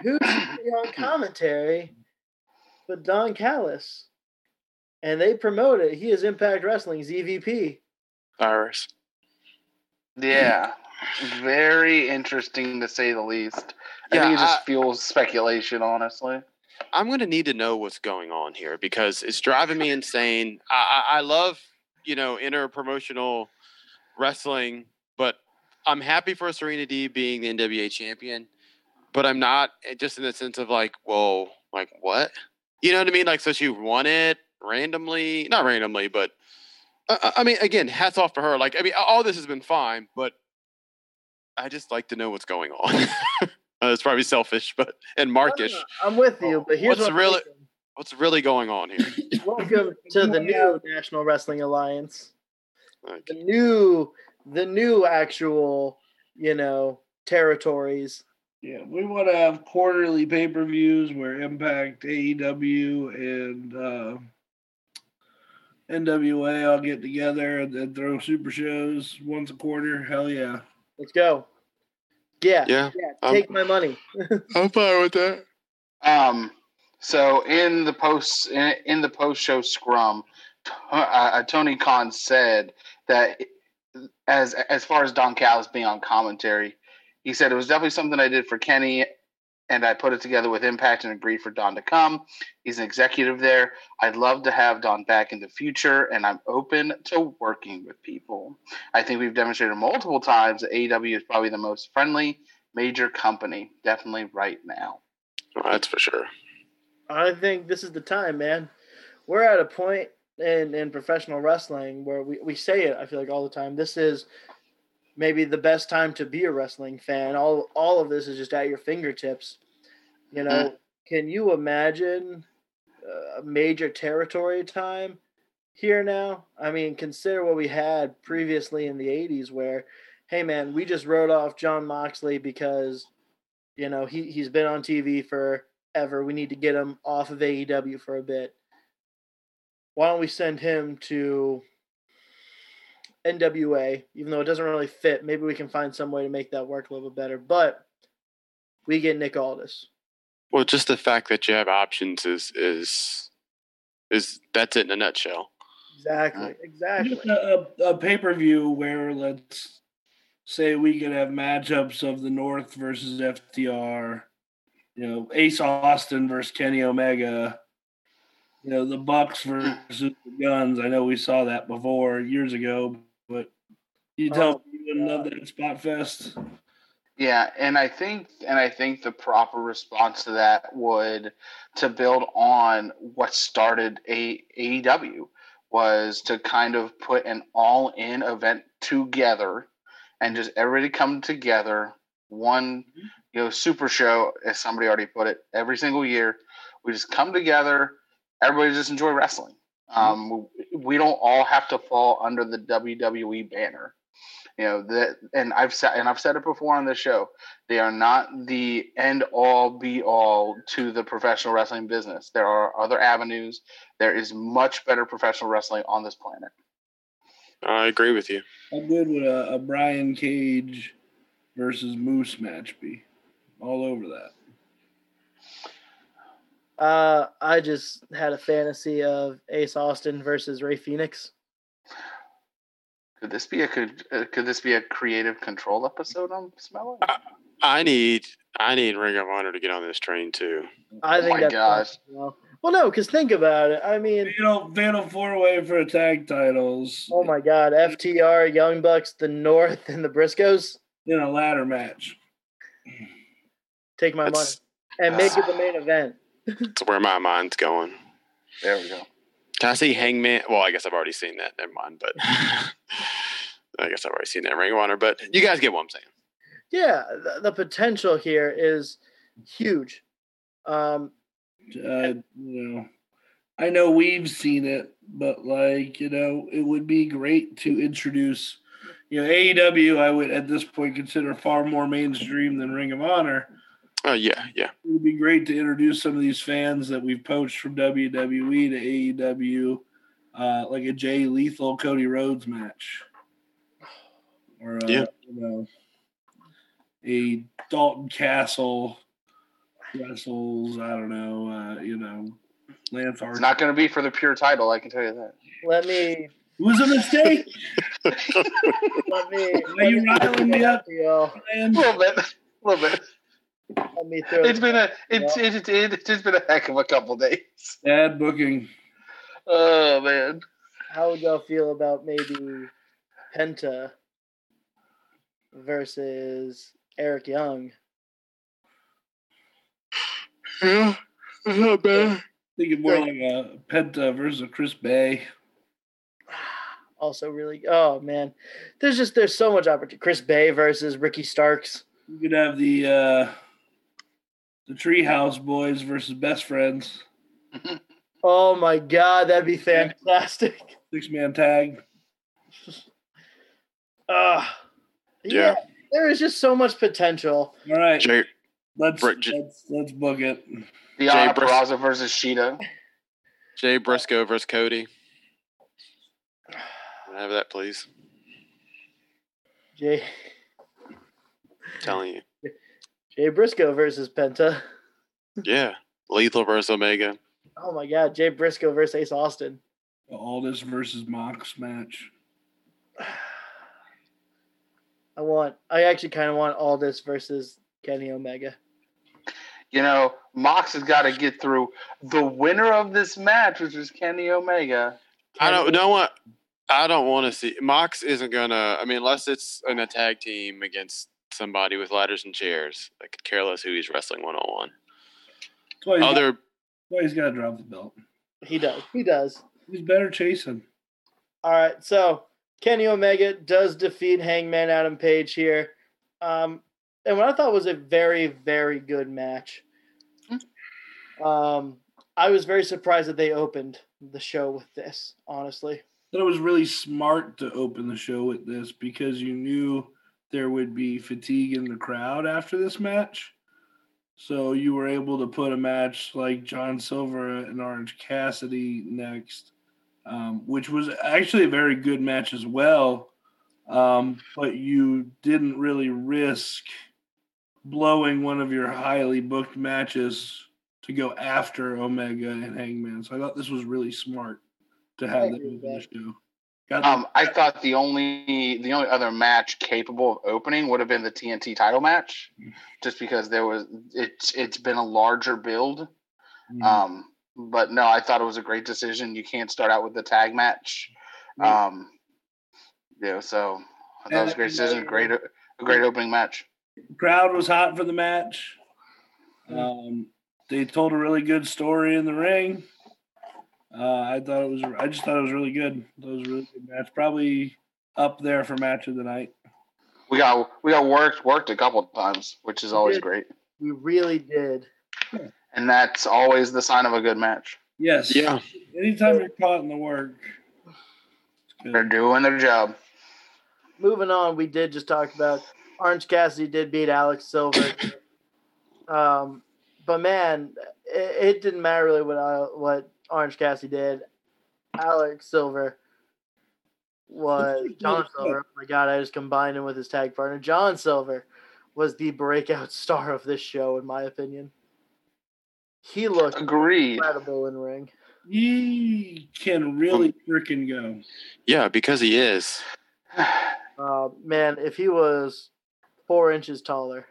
who's on commentary but Don Callis? And they promote it. He is Impact Wrestling's EVP. Virus. yeah very interesting to say the least i Yeah, think it just I- fuels speculation honestly I'm gonna need to know what's going on here because it's driving me insane. I, I, I love you know inter promotional wrestling, but I'm happy for Serena Deeb being the NWA champion. But I'm not eh, just in the sense of like, whoa, like what? You know what I mean? Like, so she won it randomly, not randomly, but I- I, I mean, again, hats off for her. Like, I mean, all this has been fine, but I just like to know what's going on. Uh, it's probably selfish, but and No, no, markish. I'm with you, but here's What's what really- thinking. What's really going on here? Welcome to the new National Wrestling Alliance. Like, The new, the new actual, you know, territories. Yeah, we want to have quarterly pay per views where Impact, AEW, and uh, NWA all get together and then throw super shows once a quarter. Hell yeah. Let's go. Yeah, yeah, yeah. Take my money. I'm fine with that. Um, so in the post in, in the post show scrum, t- uh, Tony Khan said that as as far as Don Callis being on commentary, he said it was definitely something I did for Kenny, and I put it together with Impact and agreed for Don to come. He's an executive there. I'd love to have Don back in the future, and I'm open to working with people. I think we've demonstrated multiple times that AEW is probably the most friendly major company, definitely right now. Oh, that's for sure. I think this is the time, man. We're at a point in, in professional wrestling where we, we say it, I feel like all the time. This is maybe the best time to be a wrestling fan. All all of this is just at your fingertips. You know, mm-hmm. can you imagine a major territory time here now? I mean, consider what we had previously in the 80s where hey man, we just wrote off Jon Moxley because you know, he he's been on TV for ever. We need to get him off of AEW for a bit. Why don't we send him to NWA, even though it doesn't really fit? Maybe we can find some way to make that work a little bit better. But we get Nick Aldis. Well, just the fact that you have options is is is that's it in a nutshell. Exactly. Exactly. Just a, a, a pay per view where let's say we could have matchups of the North versus FTR, you know, Ace Austin versus Kenny Omega, you know, the Bucks versus the Guns. I know we saw that before years ago, but you tell Oh, me you wouldn't love that spot fest. Yeah, and I think and I think the proper response to that would to build on what started A- AEW was to kind of put an all-in event together and just everybody come together one you know super show as somebody already put it every single year. We just come together everybody just enjoy wrestling. Um, we don't all have to fall under the wwe banner you know that and i've said and i've said it before on this show they are not the end all be all to the professional wrestling business there are other avenues there is much better professional wrestling on this planet I agree with you. How good would a, a Brian Cage versus Moose match be? All over that. Uh, I just had a fantasy of Ace Austin versus Rey Fenix. Could this be a could, uh, could this be a creative control episode i'm smelling I need I need Ring of Honor to get on this train too. I Oh think my that's gosh. well, well, no, because think about it. I mean, You know, Fatal Four Way for tag titles oh my God, FTR, Young Bucks, the North, and the Briscoes. in a ladder match. Take my That's, money and make it the main event. that's where my mind's going. there we go Can I see Hangman? Well, I guess I've already seen that. Never mind. But I guess I've already seen that Ring of Honor. But you guys get what I'm saying. Yeah, the, the potential here is huge. Um, Uh, you know, I know we've seen it, but like you know, it would be great to introduce. You know, AEW, I would at this point consider far more mainstream than Ring of Honor. Oh yeah, yeah. It would be great to introduce some of these fans that we've poached from WWE to AEW, uh, like a Jay Lethal Cody Rhodes match, or uh, Yeah. you know, a Dalton Castle wrestles. I don't know, uh, you know, Lance it's not going to be for the pure title i can tell you that let me it was a mistake. let me. Are you let riling me up? y'all. a little bit a little bit Let me throw. it's been a it's it's it's just been a heck of a couple days Bad booking. oh man How would y'all feel about maybe Penta versus Eric Young? Yeah, it's not bad. Thinking more like a Penta versus Chris Bey. Also, really, oh man, there's just there's so much opportunity. Chris Bey versus Ricky Starks. You could have the uh, the Treehouse Boys versus Best Friends Oh my god, that'd be fantastic. six man tag. Uh, yeah. Yeah. there is just so much potential. All right, Jay, let's Brit- J- let's let's book it. Deonna Bris- Purrazzo versus Shida. Jay Briscoe versus Cody. Can I Have that, please. Jay telling you. Jay Briscoe versus Penta. Yeah. Lethal versus Omega. Oh my god, Jay Briscoe versus Ace Austin. The Aldis versus Mox match. I want. I actually kind of want Aldis versus Kenny Omega. You know, Mox has got to get through the winner of this match, which is Kenny Omega. I don't know what I don't want to see. Mox isn't gonna. I mean, unless it's in a tag team against somebody with ladders and chairs. I could care less who he's wrestling one on one. That's why he's, got, Other that's why he's got to drop the belt. He does. He does. He's better chasing. All right, so Kenny Omega does defeat Hangman Adam Page here, um, and what I thought was a very, very good match. Um, I was very surprised that they opened the show with this. Honestly, But it was really smart to open the show with this because you knew there would be fatigue in the crowd after this match. So you were able to put a match like John Silver and Orange Cassidy next, um, which was actually a very good match as well. Um, but you didn't really risk blowing one of your highly booked matches to go after Omega and Hangman. So I thought this was really smart to have that with the show. Um, I thought the only the only other match capable of opening would have been the TNT title match, just because there was it's it's been a larger build. the, Um, but no, I thought it was a great decision. You can't start out with the tag match. Yeah. Um, yeah, so that it was a great And, decision. uh, Great, a great opening match. crowd was hot for the match. Um, they told a really good story in the ring. Uh, I thought it was. I just thought it was really good. It was a really good match. Probably up there for match of the night. We got we got worked worked a couple of times, which is always did. great, We really did. and that's always the sign of a good match. Yes. Yeah. Anytime you're caught in the work. They're doing their job. Moving on, we did just talk about Orange Cassidy did beat Alex Silver. um, but man, it, it didn't matter really what I, what Orange Cassidy did. Alex Silver was John Silver. Oh my god, I just combined him with his tag partner. John Silver was the breakout star of this show, in my opinion. He looked Agreed. incredible in ring. He can really freaking go. Yeah, because he is. Uh, man, if he was four inches taller.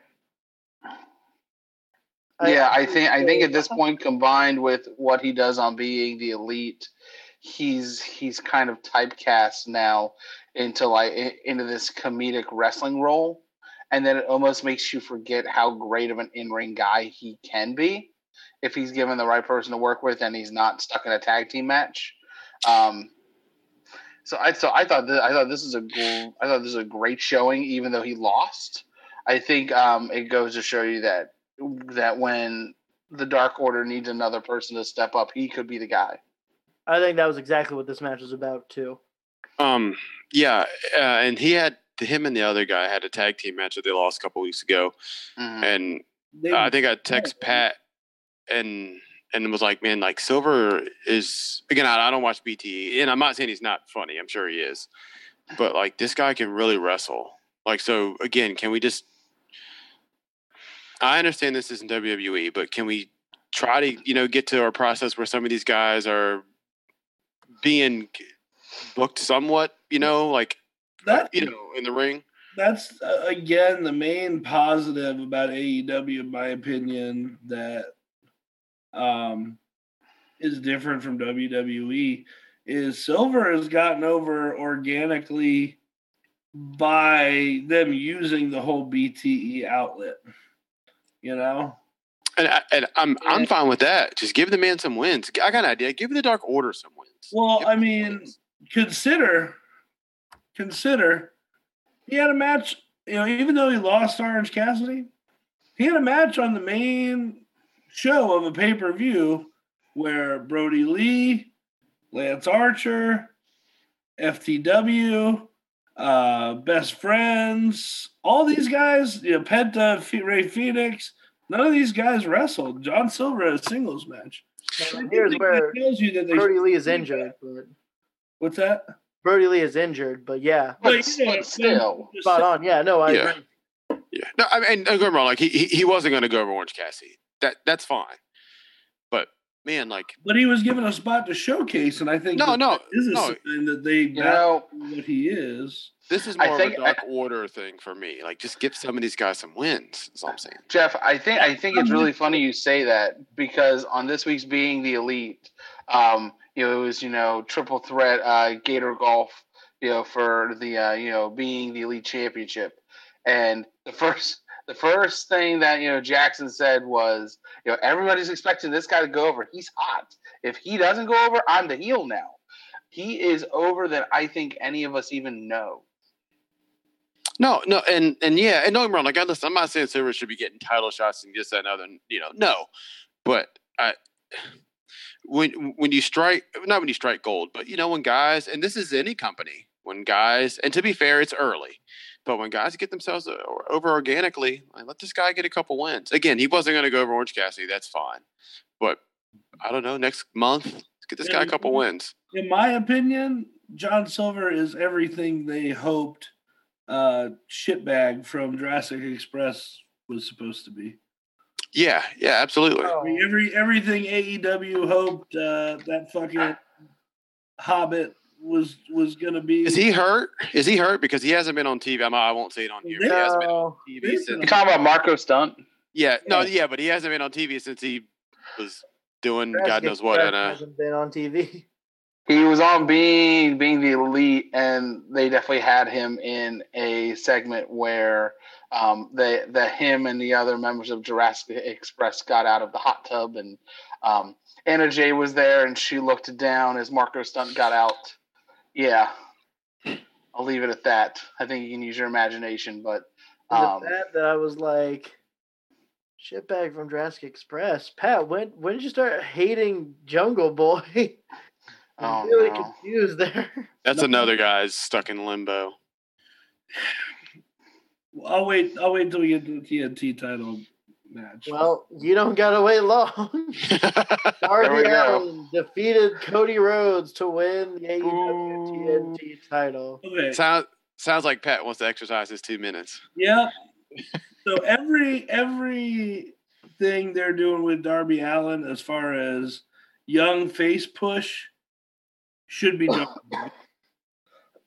Yeah, I think I think at this point, combined with what he does on being the elite, he's he's kind of typecast now into like into this comedic wrestling role, and then it almost makes you forget how great of an in ring guy he can be if he's given the right person to work with and he's not stuck in a tag team match. Um, so I so I thought that I thought this is a I thought this is a great showing, even though he lost. I think um, it goes to show you that that when the Dark Order needs another person to step up, he could be the guy. I think that was exactly what this match was about too. Um, yeah, uh, and he had him and the other guy had a tag team match that they lost a couple weeks ago, Mhm. and uh, I think I text Pat and and was like, man, like Silver is again. I, I don't watch BTE, and I'm not saying he's not funny. I'm sure he is, but like this guy can really wrestle. Like so, again, can we just? I understand this isn't WWE, but can we try to you know get to our process where some of these guys are being booked somewhat, you know, like that you know, in the ring. that's uh, again the main positive about AEW, in my opinion, that um is different from WWE. Is Silver has gotten over organically by them using the whole BTE outlet. You know, And, I, and I'm I'm fine with that. Just give the man some wins. I got an idea. Give the Dark Order some wins. Well, Give I mean, wins. consider consider he had a match you know even though he lost orange cassidy he had a match on the main show of a pay-per-view where brodie lee lance archer ftw uh best friends all these guys you know penta Fe- rey fenix none of these guys wrestled john silver had a singles match I Here's where that tells you that they Brodie Lee is injured, but what's that Brodie Lee is injured, but yeah, But, But, yeah, but still, spot on. Yeah, no, I Yeah. agree. yeah. No, I mean, don't get me wrong. Like he he, he wasn't going to go over Orange Cassidy. That that's fine. But man, like But he was given a spot to showcase, and I think no, that no, is a no. sign that they you know, what he is. This is I more think of a Dark Order thing for me. Like just give some of these guys some wins. That's all I'm saying. Jeff, I think I think it's really funny you say that because on this week's being the elite, um, you know, it was you know triple threat uh, Gator Golf, you know, for the uh, you know being the elite championship, and the first the first thing that you know Jackson said was, you know, everybody's expecting this guy to go over. He's hot. If he doesn't go over, I'm the heel now. He is over than I think any of us even know. No, no, and and yeah, and don't wrong. Like I listen, I'm not saying Silver should be getting title shots and this that and other. You know, no, but I when when you strike not when you strike gold, but you know when guys and this is any company when guys and to be fair, it's early, but when guys get themselves over organically, like, let this guy get a couple wins. Again, he wasn't going to go over Orange Cassidy. That's fine, but I don't know. Next month, let's get this guy a couple wins. In my opinion, John Silver is everything they hoped uh, shitbag from Jurassic Express was supposed to be. Yeah, yeah, absolutely. Oh, I mean, every everything AEW hoped uh, that fucking Hobbit was was gonna be. Is he hurt? Is he hurt because he hasn't been on TV? I'm, I won't say it on here. but He hasn't been on TV He's You since. talking about Marko Stunt? Yeah, no, Yeah. yeah, but he hasn't been on TV since he was doing God knows what. Express And uh, hasn't been on TV. He was on being being the elite, and they definitely had him in a segment where um, they, that him and the other members of Jurassic Express got out of the hot tub, and um, Anna Jay was there, and she looked down as Marko Stunt got out. Yeah, I'll leave it at that. I think you can use your imagination, but um, that that I was like, shitbag from Jurassic Express? Pat, when when did you start hating Jungle Boy? I'm Oh, really no. confused there. That's another guy's stuck in limbo. I'll wait. I'll wait until we get to the TNT title match. Well, you don't gotta wait long. Darby go. Allin defeated Cody Rhodes to win the AEW TNT title. okay. Sound, sounds like Pat wants to exercise his two minutes. Yeah. So every every thing they're doing with Darby Allin as far as young face push should be Jungle Boy.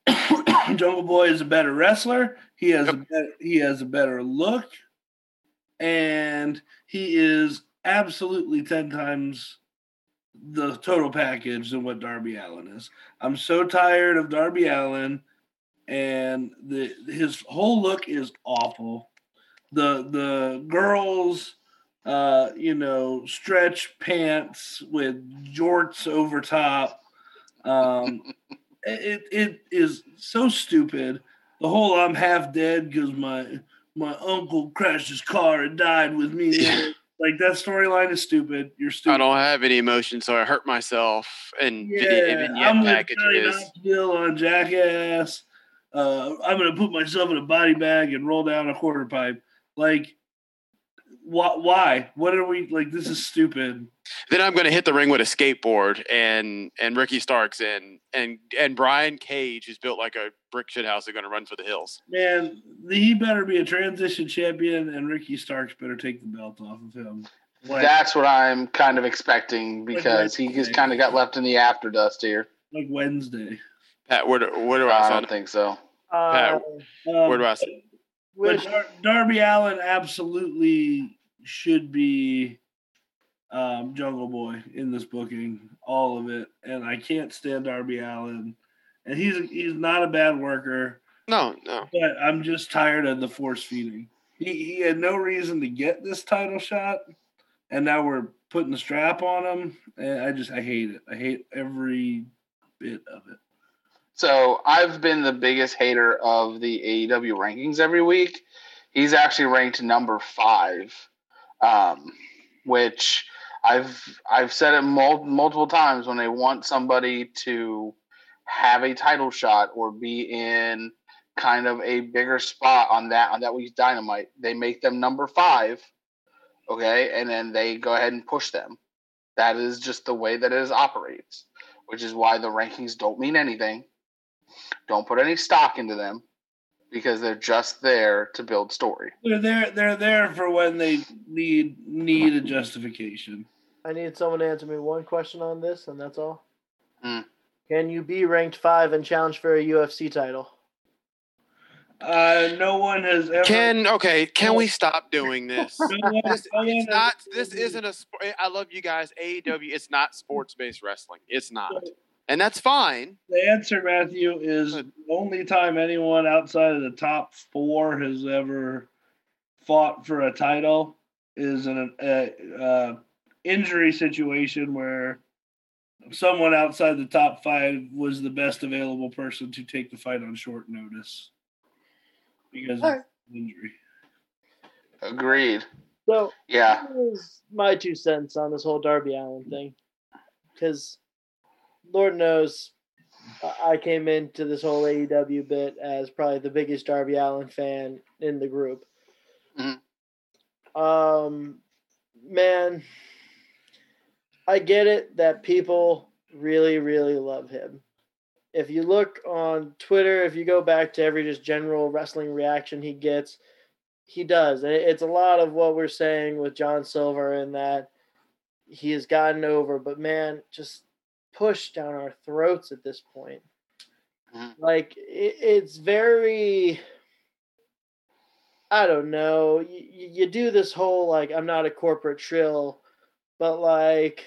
Jungle Boy is a better wrestler. He has a better, he has a better look, and he is absolutely ten times the total package than what Darby Allin is. I'm so tired of Darby Allin, and the his whole look is awful. The the girls, uh, you know, stretch pants with jorts over top. Um, it it is so stupid. The whole I'm half dead because my my uncle crashed his car and died with me. it. Like that storyline is stupid. You're stupid. I don't have any emotion, so I hurt myself. And Yeah, vignette I'm Johnny packages. Knoxville on Jackass. Uh, I'm gonna put myself in a body bag and roll down a quarter pipe. Like, why? Why? What are we like? This is stupid. Then I'm going to hit the ring with a skateboard, and and Ricky Starks and and and Brian Cage, who's built like a brick shit house, are going to run for the hills. Man, he better be a transition champion, and Ricky Starks better take the belt off of him. Like, That's what I'm kind of expecting because he just kind of got left in the after dust here. like Wednesday. Pat, where do, where do I I don't think so. Uh, Um, Where do I sign? But Dar- Darby Allin absolutely should be um, Jungle Boy in this booking, all of it. And I can't stand Darby Allin. And he's he's not a bad worker, No, no. but I'm just tired of the force feeding. He he had no reason to get this title shot, and now we're putting the strap on him. And I just I hate it. I hate every bit of it. So I've been the biggest hater of the AEW rankings every week. He's actually ranked number five, um, which I've I've said it mul- multiple times when they want somebody to have a title shot or be in kind of a bigger spot on that on that week's Dynamite, they make them number five, okay, and then they go ahead and push them. That is just the way that it operates, which is why the rankings don't mean anything. Don't put any stock into them because they're just there to build story. They're there. They're there for when they need need a justification. I need someone to answer me one question on this, and that's all. Can you be ranked five and challenge for a UFC title? Uh, no one has ever. Can okay? Can we stop doing this? no This, no it's not. This isn't a. sp- I love you guys. AEW. It's not sports based wrestling. It's not, and that's fine. The answer, Matthew, is the only time anyone outside of the top four has ever fought for a title is in a, a, uh injury situation where someone outside the top five was the best available person to take the fight on short notice because of Alright. injury. Agreed. So Yeah. Here's my two cents on this whole Darby Allin thing, because Lord knows I- I came into this whole AEW bit as probably the biggest Darby Allin fan in the group. Mhm. Um, man, I get it that people really, really love him. If you look on Twitter, if you go back to every just general wrestling reaction he gets, he does. It's a lot of what we're saying with John Silver and that he has gotten over, but man, just pushed down our throats at this point. Mhm. Like it's very I don't know. You, you do this whole like I'm not a corporate trill, but like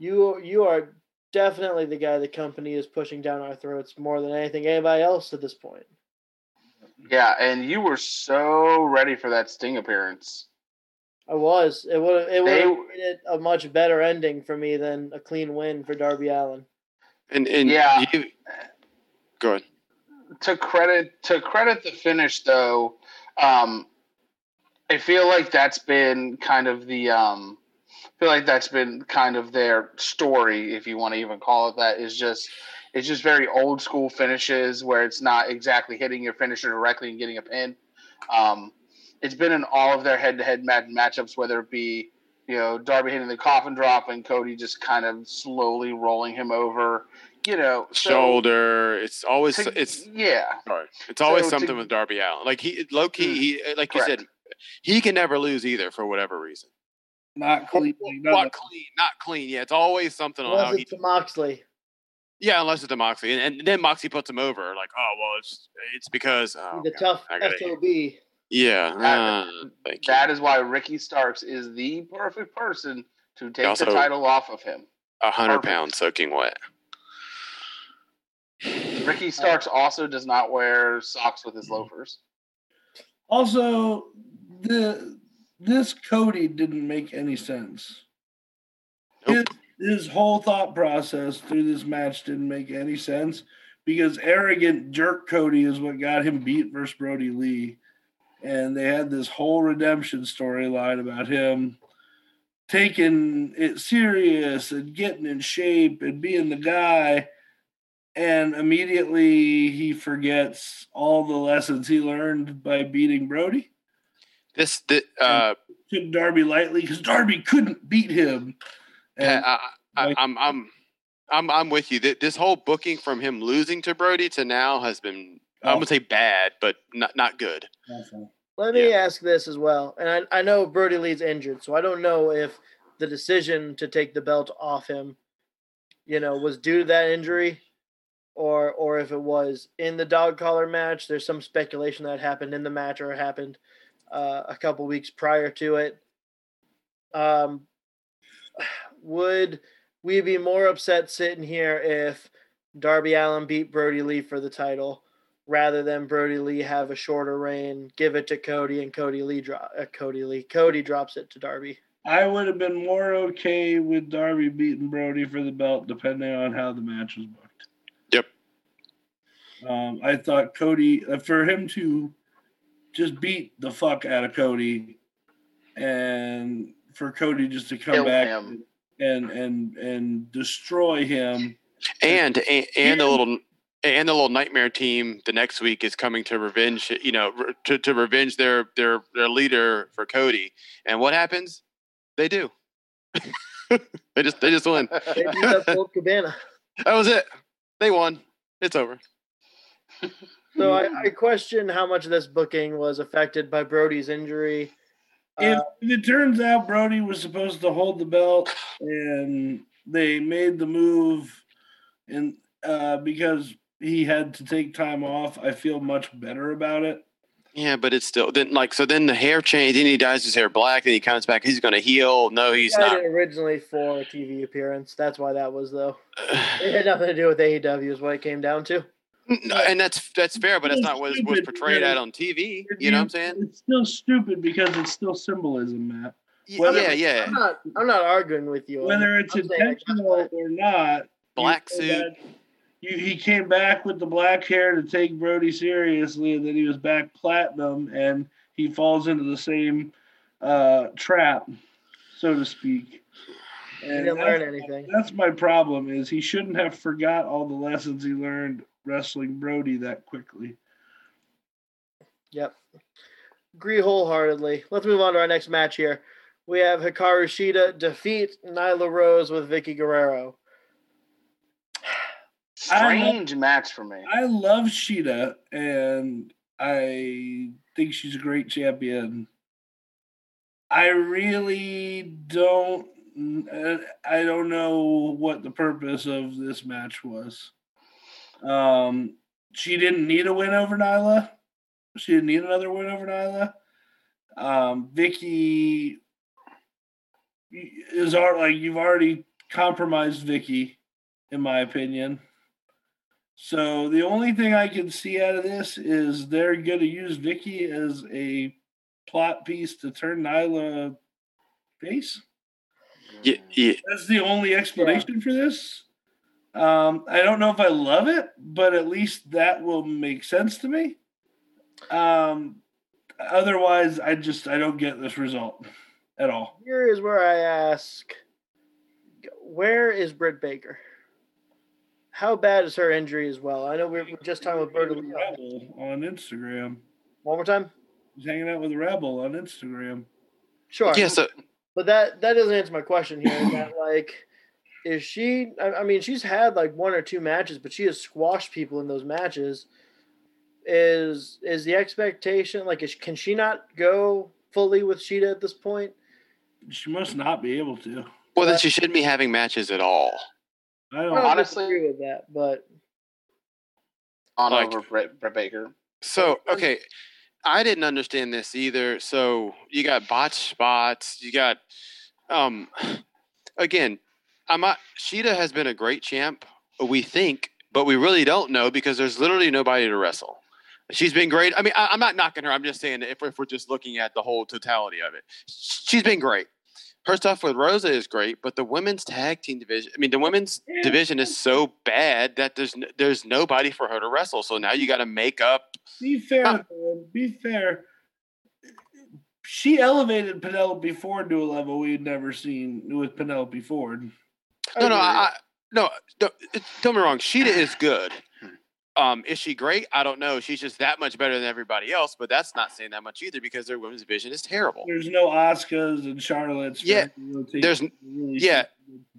you you are definitely the guy the company is pushing down our throats more than anything anybody else at this point. Yeah, and you were so ready for that Sting appearance. I was. It would it would have made it a much better ending for me than a clean win for Darby Allin. And and Yeah. you, go ahead. to credit to credit the finish though um i feel like that's been kind of the um i feel like that's been kind of their story if you want to even call it that is just it's just very old school finishes where it's not exactly hitting your finisher directly and getting a pin um it's been in all of their head-to-head match matchups whether it be you know darby hitting the coffin drop and cody just kind of slowly rolling him over you know so Shoulder. It's always to- it's yeah sorry. It's always So to- something with Darby Allin. Like he low key. He like you said, he can never lose either for whatever reason. Not clean. like, Not clean. Not clean. Yeah, it's always something on how Unless he. it's to Moxley. Yeah, unless it's the Moxley, and, and then Moxley puts him over. Like, oh well, it's it's because oh, the God, tough I gotta- SOB. Yeah, That- uh. That is why Ricky Starks is the perfect person to take Also- the title off of him. A hundred pounds soaking wet. Ricky Starks also does not wear socks with his loafers. Also, the this Cody didn't make any sense. Nope. His, his whole thought process through this match didn't make any sense because arrogant jerk Cody is what got him beat versus Brodie Lee. And they had this whole redemption storyline about him taking it serious and getting in shape and being the guy. And immediately he forgets all the lessons he learned by beating Brodie. This, the, uh, Took Darby lightly because Darby couldn't beat him. And I, I, I'm, I'm, I'm, I'm with you. Th- This whole booking from him losing to Brodie to now has been, I'm gonna say bad, but not not good. awful. Let me ask this as well. And I, I know Brodie Lee's injured, so I don't know if the decision to take the belt off him, you know, was due to that injury or or if it was in the dog collar match. There's some speculation that happened in the match or happened uh, a couple weeks prior to it. Um, would we be more upset sitting here if Darby Allin beat Brodie Lee for the title rather than Brodie Lee have a shorter reign, give it to Cody, and Cody Lee drop uh, Cody Lee Cody drops it to Darby. I would have been more okay with Darby beating Brodie for the belt, depending on how the match was booked. Yep. Um, I thought Cody, uh, for him to just beat the fuck out of Cody, and for Cody just to come Kill back him. and and and destroy him. And and, and the little and the little nightmare team the next week is coming to revenge. You know, to, to revenge their their their leader for Cody. And what happens? They do. they just they just win. They beat up Colt Cabana. That was it. They won. It's over. So I, I question how much of this booking was affected by Brodie's injury. If, Uh, it turns out Brodie was supposed to hold the belt and they made the move and uh, because he had to take time off, I feel much better about it. Yeah, but it's still then like so. Then the hair change. Then he dyes his hair black. Then he comes back. He's going to heal. No, he's he not. it originally for a TV appearance. That's why that was though. It had nothing to do with AEW, is what it came down to. No, and that's that's fair, but that's not what was portrayed at on TV. You know what I'm saying? It's still stupid because it's still symbolism, Matt. Y- Whether- yeah, yeah. I'm not. I'm not arguing with you. Whether it's I'm intentional or not, Black you suit. You, he came back with the black hair to take Brodie seriously, and then he was back platinum, and he falls into the same uh, trap, so to speak. He didn't learn anything. That's my problem. Is he shouldn't have forgot all the lessons he learned wrestling Brodie that quickly. Yep. Agree wholeheartedly. Let's move on to our next match here. We have Hikaru Shida defeat Nyla Rose with Vicky Guerrero. Strange match for me. I love Shida, and I think she's a great champion. I really don't. uh, I don't know what the purpose of this match was. Um, she didn't need a win over Nyla. She didn't need another win over Nyla. Um, Vicky is our like you've already compromised Vicky, in my opinion. So the only thing I can see out of this is they're going to use Vicky as a plot piece to turn Nyla face. Yeah, yeah. That's the only explanation for this. Um, I don't know if I love it, but at least that will make sense to me. Um, otherwise, I just I don't get this result at all. Here is where I ask, where is Britt Baker? How bad is her injury as well? I know we were just talking with Berta Rebel on Instagram. One more time. He's hanging out with Rebel on Instagram. Sure. Yeah, so But that that doesn't answer my question here. that, like, is she? I, I mean, she's had like one or two matches, but she has squashed people in those matches. Is is the expectation like? Is, can she not go fully with Shida at this point? She must not be able to. well, then she shouldn't be having matches at all. I I don't. don't Honestly- disagree with that, but on Like- over Britt, Britt Baker. So okay, I didn't understand this either. So you got botch spots. You got, um, again, I'm not. Shida has been a great champ. We think, but we really don't know because there's literally nobody to wrestle. She's been great. I mean, I, I'm not knocking her. I'm just saying if, if we're just looking at the whole totality of it, she's been great. Her stuff with Rosa is great, but the women's tag team division. I mean, the women's division is so bad that there's n- there's nobody for her to wrestle. So now you got to make up Be fair, Huh. Be fair. She elevated Penelope Ford to a level we had never seen with Penelope Ford. No, no. I, I no, no. it- Don't me wrong. Shida is good. Um, is she great? I don't know. She's just that much better than everybody else. But that's not saying that much either because their women's division is terrible. There's no Oscars and Charlotte's. Yeah, there's- really yeah,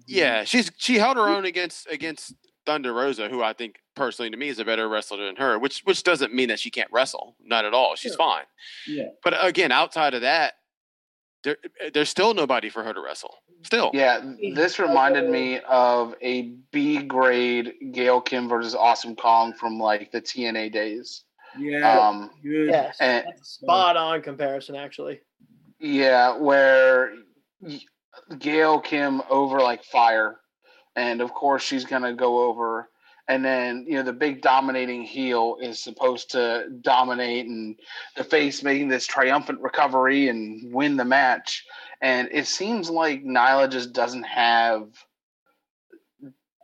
Yeah, she's she held her own against against Thunder Rosa, who I think personally to me is a better wrestler than her. Which which doesn't mean that she can't wrestle. Not at all. She's Sure. fine. Yeah. But again, outside of that, there there's still nobody for her to wrestle. Still. Yeah, this reminded me of a B grade Gail Kim versus Awesome Kong from like the TNA days. Yeah. Um, good. yes, and- spot on comparison actually. yeah, where Gail Kim over like fire, and of course she's gonna go over. And then you know the big dominating heel is supposed to dominate, and the face making this triumphant recovery and win the match. And it seems like Nyla just doesn't have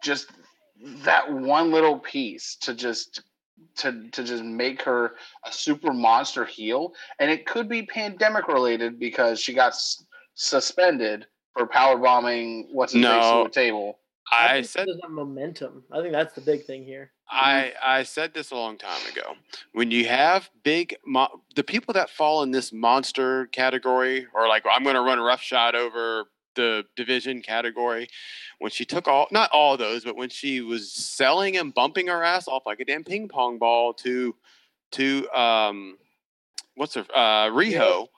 just that one little piece to just to to just make her a super monster heel and it could be pandemic related because she got s- suspended for power bombing what's his face No. to a table I think said momentum. I think that's the big thing here. I I said this a long time ago. When you have big mo- the people that fall in this monster category, or like I'm going to run roughshod over the division category. When she took all not all those, but when she was selling and bumping her ass off like a damn ping pong ball to to um what's her uh Riho.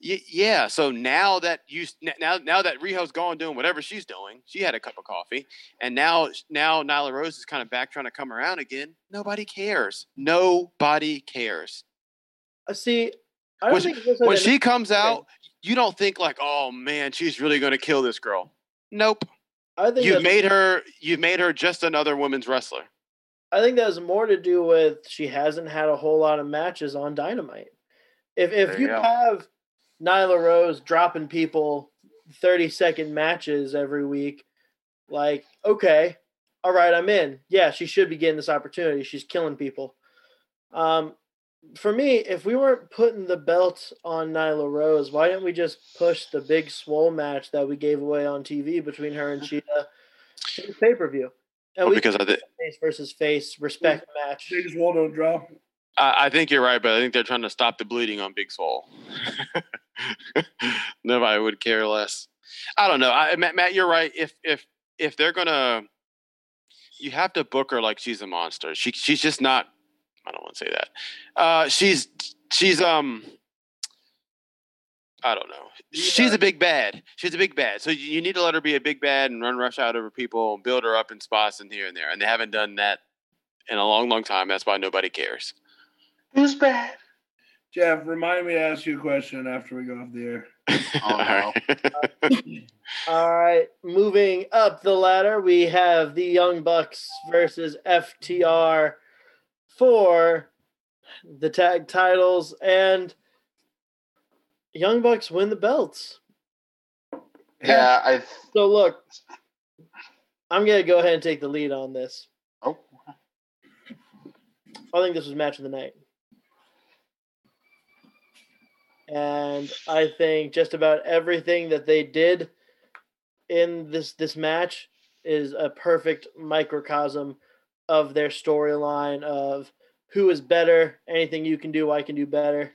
Yeah, so now that you now now that Riho's gone doing whatever she's doing, she had a cup of coffee, and now now Nyla Rose is kind of back trying to come around again. Nobody cares. Nobody cares. Uh, see, I don't When, think this when she comes out, you don't think like, oh man, she's really going to kill this girl. Nope. I think You've made her. You've made her just another women's wrestler. I think that has more to do with she hasn't had a whole lot of matches on Dynamite. If if There you you have Nyla Rose dropping people thirty second matches every week, like okay, all right, I'm in. Yeah, she should be getting this opportunity. She's killing people. Um, for me, if we weren't putting the belt on Nyla Rose, why didn't we just push the big swole match that we gave away on TV between her and Shida to pay per view? And Well, we because I, thi- face versus face respect match. They just won't don't draw. I, I think you're right, but I think they're trying to stop the bleeding on Big Swole. Nobody would care less. I don't know. I, Matt, Matt, you're right. If if if they're gonna, you have to book her like she's a monster. She she's just not. I don't want to say that. Uh, she's she's um. I don't know. She's a big bad. She's a big bad. So you, you need to let her be a big bad and run rush out over people and build her up in spots and here and there. And they haven't done that in a long, long time. That's why nobody cares. who's bad Jeff, remind me to ask you a question after we go off the air. Oh, no. All right, moving up the ladder, we have the Young Bucks versus FTR for the tag titles, and Young Bucks win the belts. Yeah, I. So look, I'm gonna go ahead and take the lead on this. Oh, I think this was match of the night. And I think just about everything that they did in this this match is a perfect microcosm of their storyline of who is better, anything you can do, I can do better.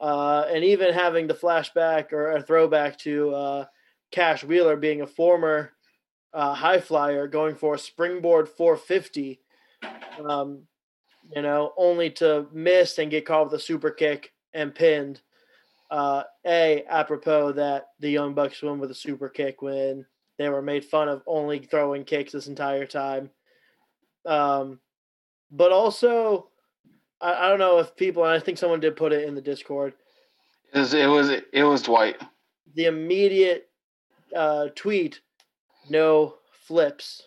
Uh, and even having the flashback or a throwback to uh, Cash Wheeler being a former uh, high flyer going for a springboard 450 um, you know, only to miss and get caught with a super kick and pinned. Uh, a apropos that the Young Bucks win with a super kick when they were made fun of only throwing kicks this entire time. Um, but also, I, I don't know if people, and I think someone did put it in the Discord. it was it was it was Dwight. The immediate uh, tweet, no flips.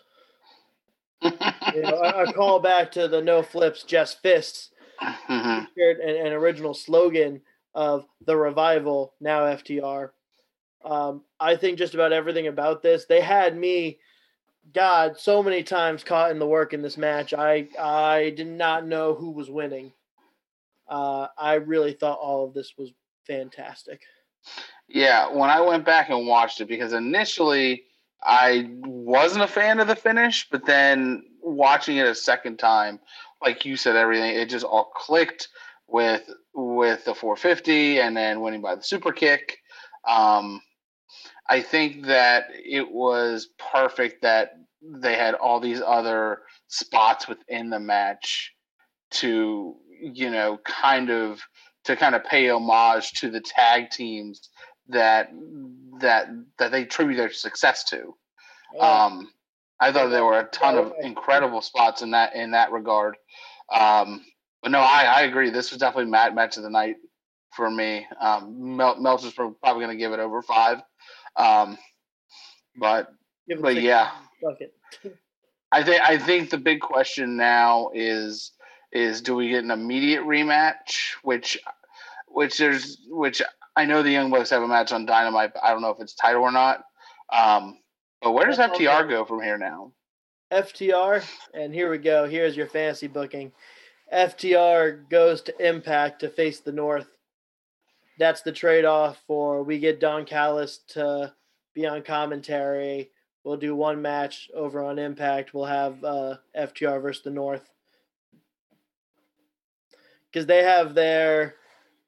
You know, a, a call back to the no flips, just fists. Mhm. an, an original slogan of the revival now FTR. Um, I think just about everything about this. They had me, God, so many times caught in the work in this match. I I did not know who was winning. Uh, I really thought all of this was fantastic. Yeah, when I went back and watched it, because initially I wasn't a fan of the finish, but then watching it a second time, like you said, everything it just all clicked with with the 450 and then winning by the super kick. Um, I think that it was perfect that they had all these other spots within the match to you know kind of to kind of pay homage to the tag teams that that that they attribute their success to. Um, I thought there were a ton of incredible spots in that in that regard. Um, but no, I, I agree. This was definitely match match of the night for me. Um, Mel, Meltzer's probably going to give it over five. Um, but but yeah. I think I think the big question now is is do we get an immediate rematch? Which which there's which I know the Young Bucks have a match on Dynamite. But I don't know if it's title or not. Um, but where does FTR go from here now? FTR, and here we go. Here's your fantasy booking. FTR goes to Impact to face the North. That's the trade off for we get Don Callis to be on commentary. We'll do one match over on Impact. We'll have uh, FTR versus the North. Because they have their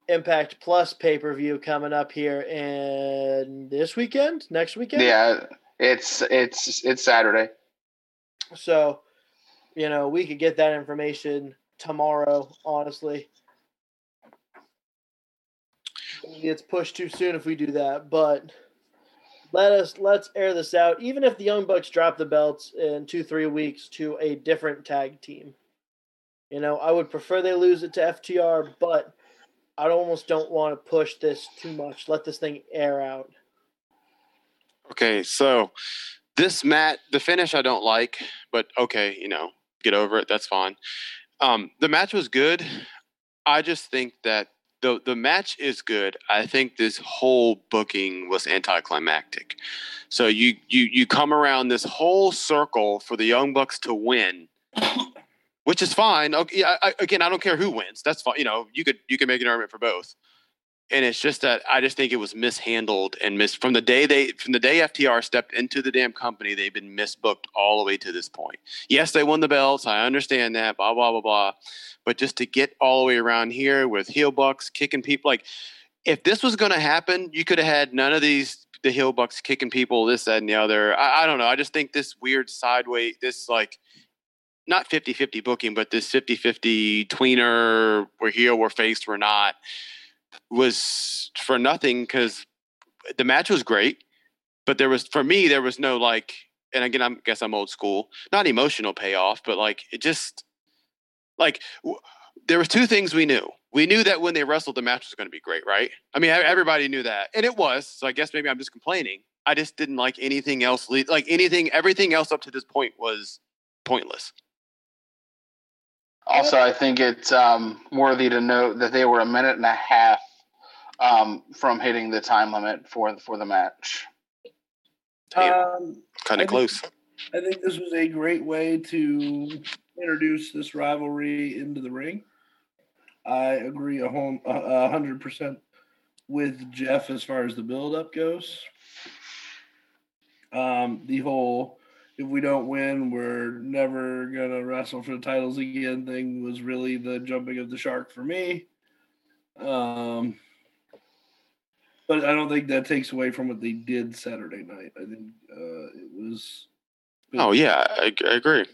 Impact Plus pay per view coming up here in this weekend, next weekend. Yeah, it's it's it's Saturday. So, you know, we could get that information tomorrow, honestly. It's pushed too soon if we do that, but let us let's air this out. Even if the Young Bucks drop the belts in two, three weeks to a different tag team. You know, I would prefer they lose it to FTR, but I almost don't want to push this too much. Let this thing air out. Okay, so this mat, the finish I don't like, but okay, you know, get over it. That's fine. Um, the match was good. I just think that the the match is good. I think this whole booking was anticlimactic. So you you you come around this whole circle for the Young Bucks to win, which is fine. Okay, I, I, again, I don't care who wins. That's fine. You know, you could you could make an argument for both and it's just that I just think it was mishandled and mis from the day they from the day FTR stepped into the damn company, they've been misbooked all the way to this point. Yes, they won the belts. I understand that. Blah blah blah blah. But just to get all the way around here with heel bucks kicking people, like if this was going to happen, you could have had none of these the heel bucks kicking people, this that and the other. I, I don't know. I just think this weird sideways, this like not 50-50 booking, but this 50-50 tweener, we're heel, we're face, we're not was for nothing because the match was great, but there was for me there was no like, and again I guess I'm old school, not emotional payoff, but like it just like w- there was two things we knew. we knew that when they wrestled, the match was going to be great, right? I mean, everybody knew that, and it was. So I guess maybe I'm just complaining. I just didn't like anything else. Like anything, everything else up to this point was pointless. Also, I think it's um, worthy to note that they were a minute and a half um, from hitting the time limit for for the match. Um, kind I of think- close. I think this was a great way to introduce this rivalry into the ring. I agree a home a- a hundred percent with Jeff as far as the build up goes. Um, the whole if we don't win, we're never gonna wrestle for the titles again thing was really the jumping of the shark for me. Um, but I don't think that takes away from what they did Saturday night. I think uh, it was. Oh yeah, I, I agree.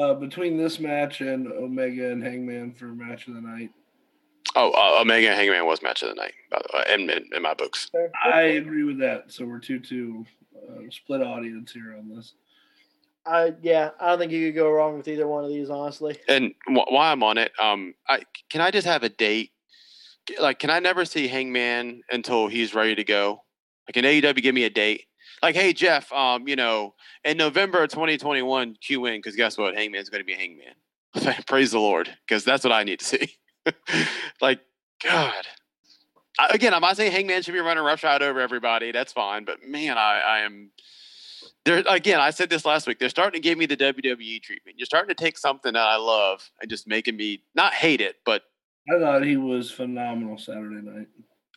Uh, between this match and Omega and Hangman for match of the night, Oh, uh, Omega and Hangman was match of the night, by the way, in, in, in my books. I agree with that. So we're two two uh, split audience here on this. I yeah, I don't think you could go wrong with either one of these, honestly. And wh- while I'm on it, um, I can I just have a date? Like, can I never see Hangman until he's ready to go? Like, can AEW give me a date? Like, hey Jeff, um, you know, in November of 2021, Q in because guess what? Hangman's going to be Hangman. Praise the Lord, because that's what I need to see. like, God. I, again, I'm not saying Hangman should be running roughshod over everybody. That's fine, but man, I, I am. There again, I said this last week. They're starting to give me the WWE treatment. You're starting to take something that I love and just making me not hate it, but I thought he was phenomenal Saturday night.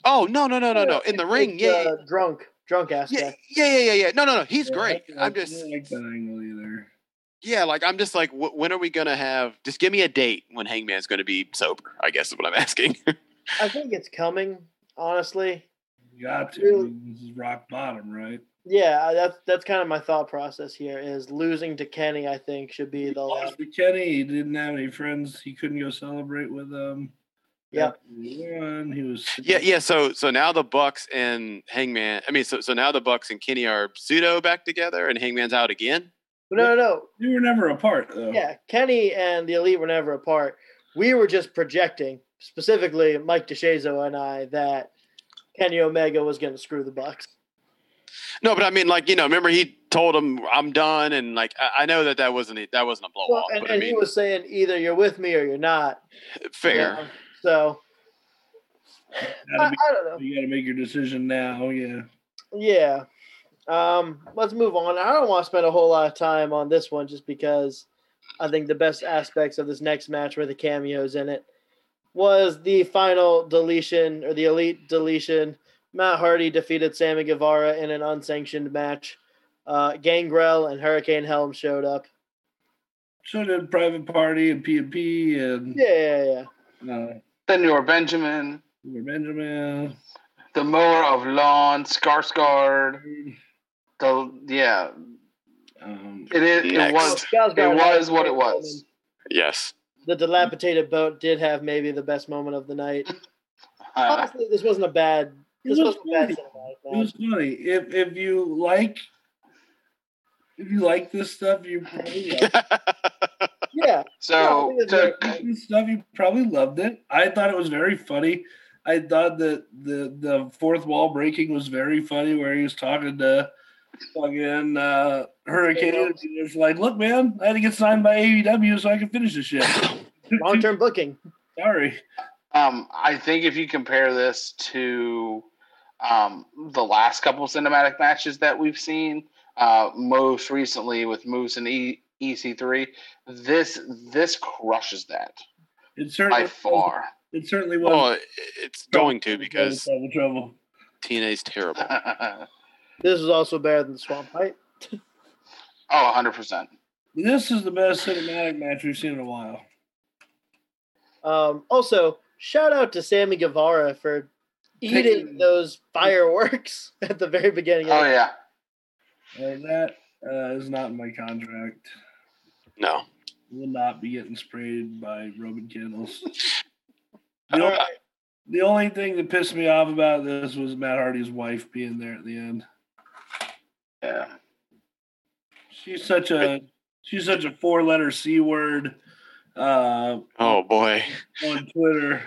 oh no, no, no, no, no. In the It's, ring, yeah, uh, drunk, drunk yeah, aspect. yeah, yeah, yeah, yeah. No, no, no. He's Yeah, great. I, I'm just, I like that angle either. yeah, like I'm just like, wh- when are we gonna have? Just give me a date when Hangman's gonna be sober. I guess is what I'm asking. I think it's coming. Honestly, You got to. Really? This is rock bottom, right? Yeah, that's that's kind of my thought process here. Is losing to Kenny, I think, should be the last. Lost to Kenny. He didn't have any friends. He couldn't go celebrate with um, them. Yep. He. He was. yeah, yeah. So, so now the Bucks and Hangman. I mean, so so now the Bucks and Kenny are pseudo back together, and Hangman's out again. No, no, no. They were never apart though. Yeah, Kenny and the Elite were never apart. We were just projecting, specifically Mike DeShazo and I, that Kenny Omega was going to screw the Bucks. No, but I mean, like you know, remember he told him I'm done, and like I, I know that that wasn't a- that wasn't a blow Well, off, and, but I and he was saying either you're with me or you're not. fair. you know? So I, Gotta I don't know. you got to make your decision now. Yeah. Yeah. Um, let's move on. I don't want to spend a whole lot of time on this one just because I think the best aspects of this next match were the cameos in it. Was the final deletion or the elite deletion. Matt Hardy defeated Sammy Guevara in an unsanctioned match. Uh, Gangrel and Hurricane Helm showed up. So did Private Party and P&P and Yeah, yeah, yeah. uh, Senor Benjamin, Benjamin. the mower of lawn, Skarsgård. The yeah, Um, it is. It was. Skarsgård It was what it was. moment. Yes. The dilapidated boat did have maybe the best moment of the night. Uh, Honestly, this wasn't a bad. This It was wasn't bad funny. It was funny. If if you like if you like this stuff, you probably love Yeah, so No, to, it's this stuff. You probably loved it. I thought it was very funny. I thought that the the fourth wall breaking was very funny, where he was talking to fucking uh, Hurricane. And he like, "Look, man, I had to get signed by AEW so I could finish this shit." long term booking. Sorry. Um, I think if you compare this to um, the last couple cinematic matches that we've seen, uh, most recently with Moose and e- EC3, this this crushes that It certainly by far. It certainly was. well, it's going to because trouble, trouble. TNA's terrible. oh, This is also better than the Swamp Fight. 100%. This is the best cinematic match we've seen in a while. Um, also, shout out to Sammy Guevara for eating Taking- those fireworks at the very beginning. Oh, yeah. Uh, that uh, is not in my contract. No. Will not be getting sprayed by Roman candles. The only, the only thing that pissed me off about this was Matt Hardy's wife being there at the end. Yeah. She's such a she's such a four letter c word uh, Oh boy. on Twitter.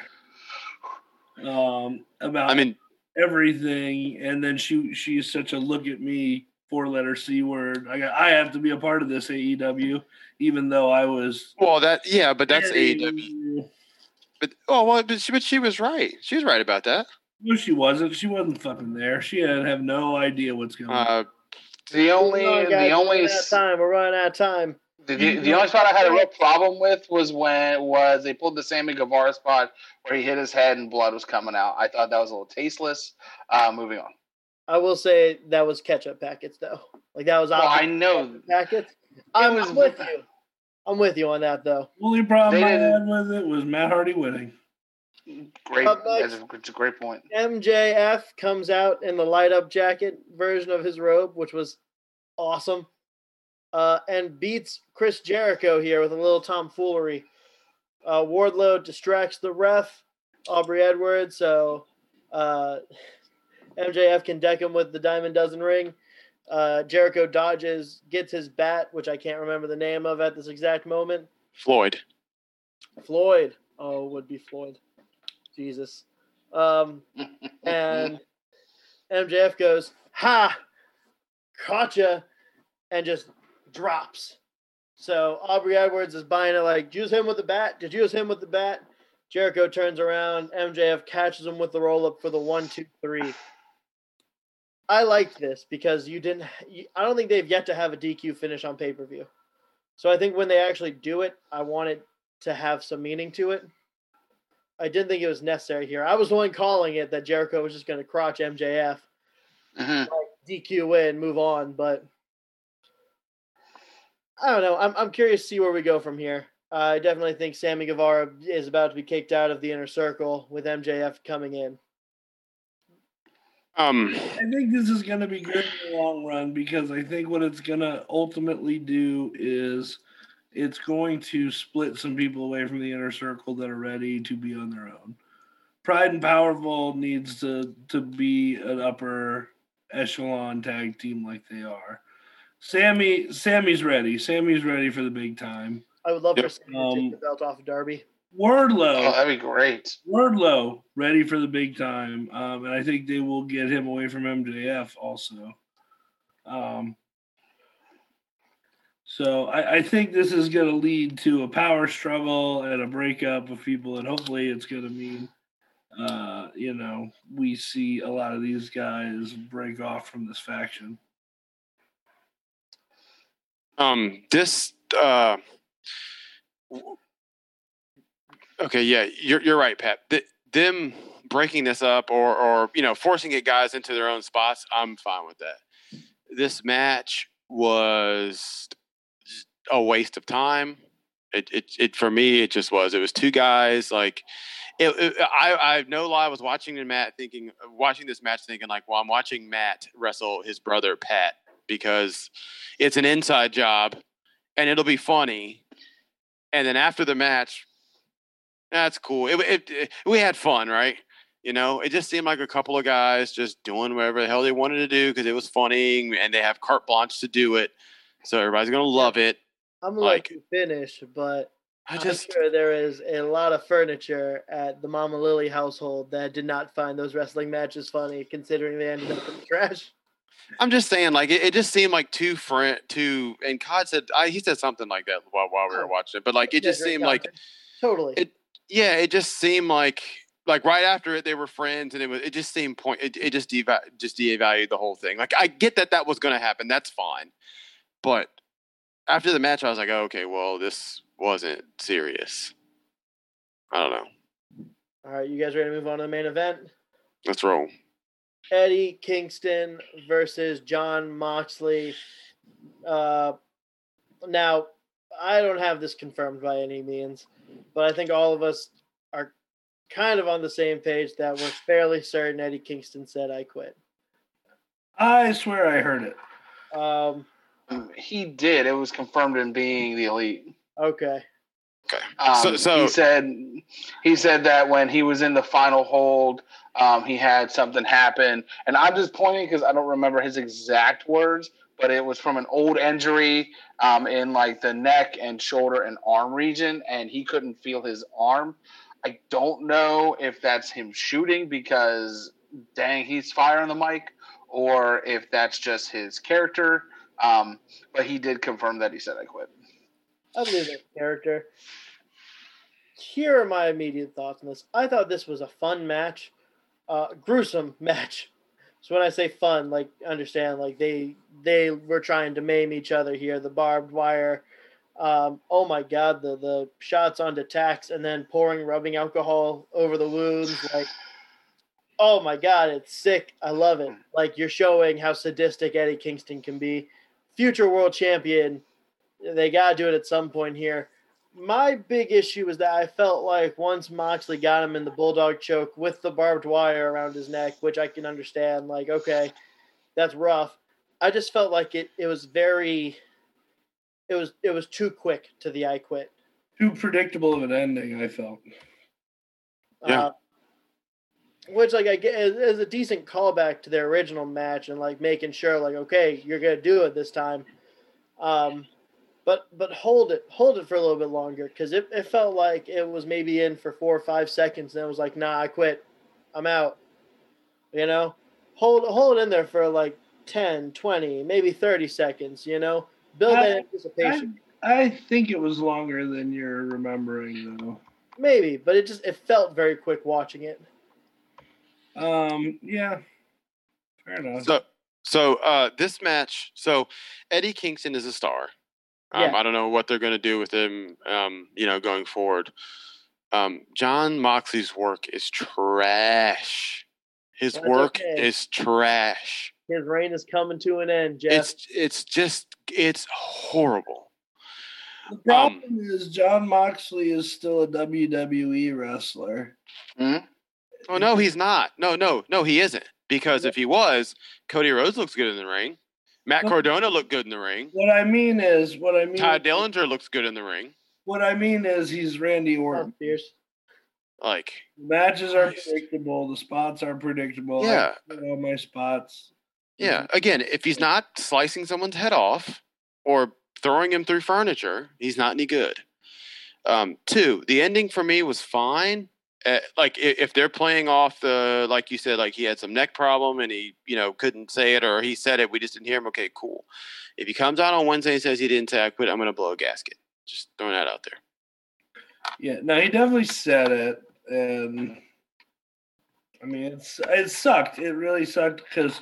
Um, about I mean, everything, and then she she's such a look at me four letter c word. I got, I have to be a part of this AEW, even though I was. well, that yeah, but that's very- AEW. But oh well, but she, but she was right. She was right about that. No, she wasn't. She wasn't fucking there. She had have no idea what's going on. Uh, The only on, guys, the we're only running out of time. We're running out of time. The, the, the only spot I had a real problem with was when was they pulled the Sammy Guevara spot where he hit his head and blood was coming out. I thought that was a little tasteless. Uh, moving on. I will say that was ketchup packets though. Like that was Well, I know packets. I'm, was- I'm with you. I'm with you on that though. Only problem They I didn't- had with it was Matt Hardy winning. great. Up That's a, it's a great point. MJF comes out in the light up jacket version of his robe, which was awesome. Uh, and beats Chris Jericho here with a little tomfoolery. Uh, Wardlow distracts the ref, Aubrey Edwards, so uh, MJF can deck him with the Diamond Dozen ring. Uh, Jericho dodges, gets his bat, which I can't remember the name of at this exact moment. Floyd. Floyd. Oh, would be Floyd. Jesus. Um, and MJF goes, "Ha, caught gotcha," and just drops. So Aubrey Edwards is buying it like, "Use him with the bat." Did you use him with the bat? Jericho turns around. MJF catches him with the roll up for the one, two, three. I liked this because you didn't. You, I don't think they've yet to have a DQ finish on pay per view. So I think when they actually do it, I want it to have some meaning to it. I didn't think it was necessary here. I was the one calling it that Jericho was just going to crotch MJF, Mhm. DQ in, and move on. But I don't know. I'm I'm curious to see where we go from here. I definitely think Sammy Guevara is about to be kicked out of the inner circle with MJF coming in. Um, I think this is going to be good in the long run because I think what it's going to ultimately do is it's going to split some people away from the inner circle that are ready to be on their own. Pride and Powerful needs to to be an upper echelon tag team like they are. Sammy Sammy's ready. Sammy's ready for the big time. I would love for Yep. Sammy to Um, take the belt off of Darby. Wardlow, Oh, that'd be great. Wardlow ready for the big time, um, and I think they will get him away from MJF also. Um, so I, I think this is going to lead to a power struggle and a breakup of people, and hopefully it's going to mean, uh, you know, we see a lot of these guys break off from this faction. Um, this. Uh, okay, yeah, you're you're right, Pat. Th- them breaking this up or or you know forcing it guys into their own spots, I'm fine with that. This match was a waste of time. It, it, it for me, it just was. It was two guys like. It, it, I, I no lie. I was watching Matt thinking, watching this match, thinking like, well, I'm watching Matt wrestle his brother Pat because it's an inside job, and it'll be funny. And then after the match, that's cool. It, it, it- we had fun, right? You know, it just seemed like a couple of guys just doing whatever the hell they wanted to do because it was funny, and they have carte blanche to do it. So everybody's gonna love it. I'm like- finish, but I I'm just sure there is a lot of furniture at the Mama Lily household that did not find those wrestling matches funny, considering they ended up in the trash. I'm just saying, like it, it just seemed like two friend, two, and Cod said I, he said something like that while while we were Oh. watching it, but like it Yeah, just seemed like totally. It- yeah, it just seemed like like right after it they were friends, and it was it just seemed point it, it just deva- just devalued the whole thing. Like I get that that was going to happen, that's fine, but after the match, I was like, oh, okay, well this wasn't serious. I don't know. All right, you guys ready to move on to the main event? Let's roll. Eddie Kingston versus Jon Moxley. Uh, now, I don't have this confirmed by any means, but I think all of us are kind of on the same page that we're fairly certain Eddie Kingston said, I quit. I swear I heard it. Um, He did. It was confirmed in being the elite. okay. Um, So- so- he said he said that when he was in the final hold, um, he had something happen, and I'm just pointing because I don't remember his exact words, but it was from an old injury um, in like the neck and shoulder and arm region, and he couldn't feel his arm. I don't know if that's him shooting because dang, he's firing the mic, or if that's just his character. Um, but he did confirm that he said I quit. Believe that character. Here are my immediate thoughts on this. I thought this was a fun match, uh, gruesome match. So when I say fun, like understand, like they they were trying to maim each other here. The barbed wire. Um, oh my god, the the shots onto tacks and then pouring rubbing alcohol over the wounds. Like, oh my god, it's sick. I love it. Like you're showing how sadistic Eddie Kingston can be. Future world champion. They gotta do it at some point here my big issue was that I felt like once Moxley got him in the bulldog choke with the barbed wire around his neck, which I can understand, like, okay, that's rough. I just felt like it it was very it was it was too quick to the I quit. Too predictable of an ending, I felt. Yeah. Uh, which like I get is, is a decent callback to their original match and like making sure like okay you're gonna do it this time, um, but but hold it hold it for a little bit longer because it, it felt like it was maybe in for four or five seconds and it was like nah I quit I'm out you know hold hold it in there for like 10 20 maybe 30 seconds you know build I- that anticipation I, I think it was longer than you're remembering, though. maybe but it just it felt very quick watching it Um, yeah, fair enough. So, so uh, this match. So Eddie Kingston is a star. Um, Yeah. I don't know what they're going to do with him. Um, you know, going forward. Um, Jon Moxley's work is trash. His That's work okay. is trash. his reign is coming to an end Jeff It's it's just it's horrible. the problem is Jon Moxley is still a WWE wrestler. Oh no, he's not. No, no, no, he isn't. Because if he was, Cody Rhodes looks good in the ring. Matt Well- Cardona looked good in the ring. What I mean is, what I mean, Tye Dillinger looks good in the ring. what I mean is, he's Randy Orton. That's fierce. Like, The matches are Christ. predictable. The spots are predictable. Yeah. I all my spots. yeah, again, if he's not slicing someone's head off or throwing him through furniture, he's not any good. Um, two, the ending for me was fine. Uh, like if they're playing off the like you said, like he had some neck problem and he you know couldn't say it or he said it, we just didn't hear him. Okay, cool. If he comes out on Wednesday and says he didn't say I quit, I'm gonna blow a gasket. Just throwing that out there. Yeah, no, he definitely said it, and I mean, it's it sucked. It really sucked because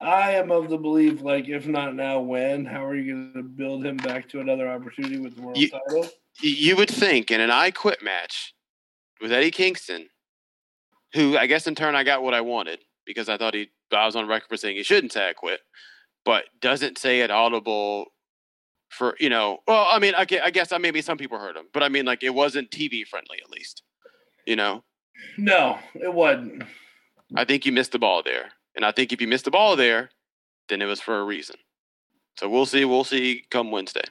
I am of the belief, like, if not now, when? How are you going to build him back to another opportunity with the world You- title? You would think in an I quit match with Eddie Kingston, who I guess in turn I got what I wanted because I thought he I was on record for saying he shouldn't say I quit, but doesn't say it audible for you know. Well, I mean, I gue- I guess uh, maybe some people heard him, but I mean, like it wasn't TV friendly at least. You know, No, it wasn't. I think you missed the ball there, and I think if you missed the ball there, then it was for a reason. So we'll see. We'll see come Wednesday.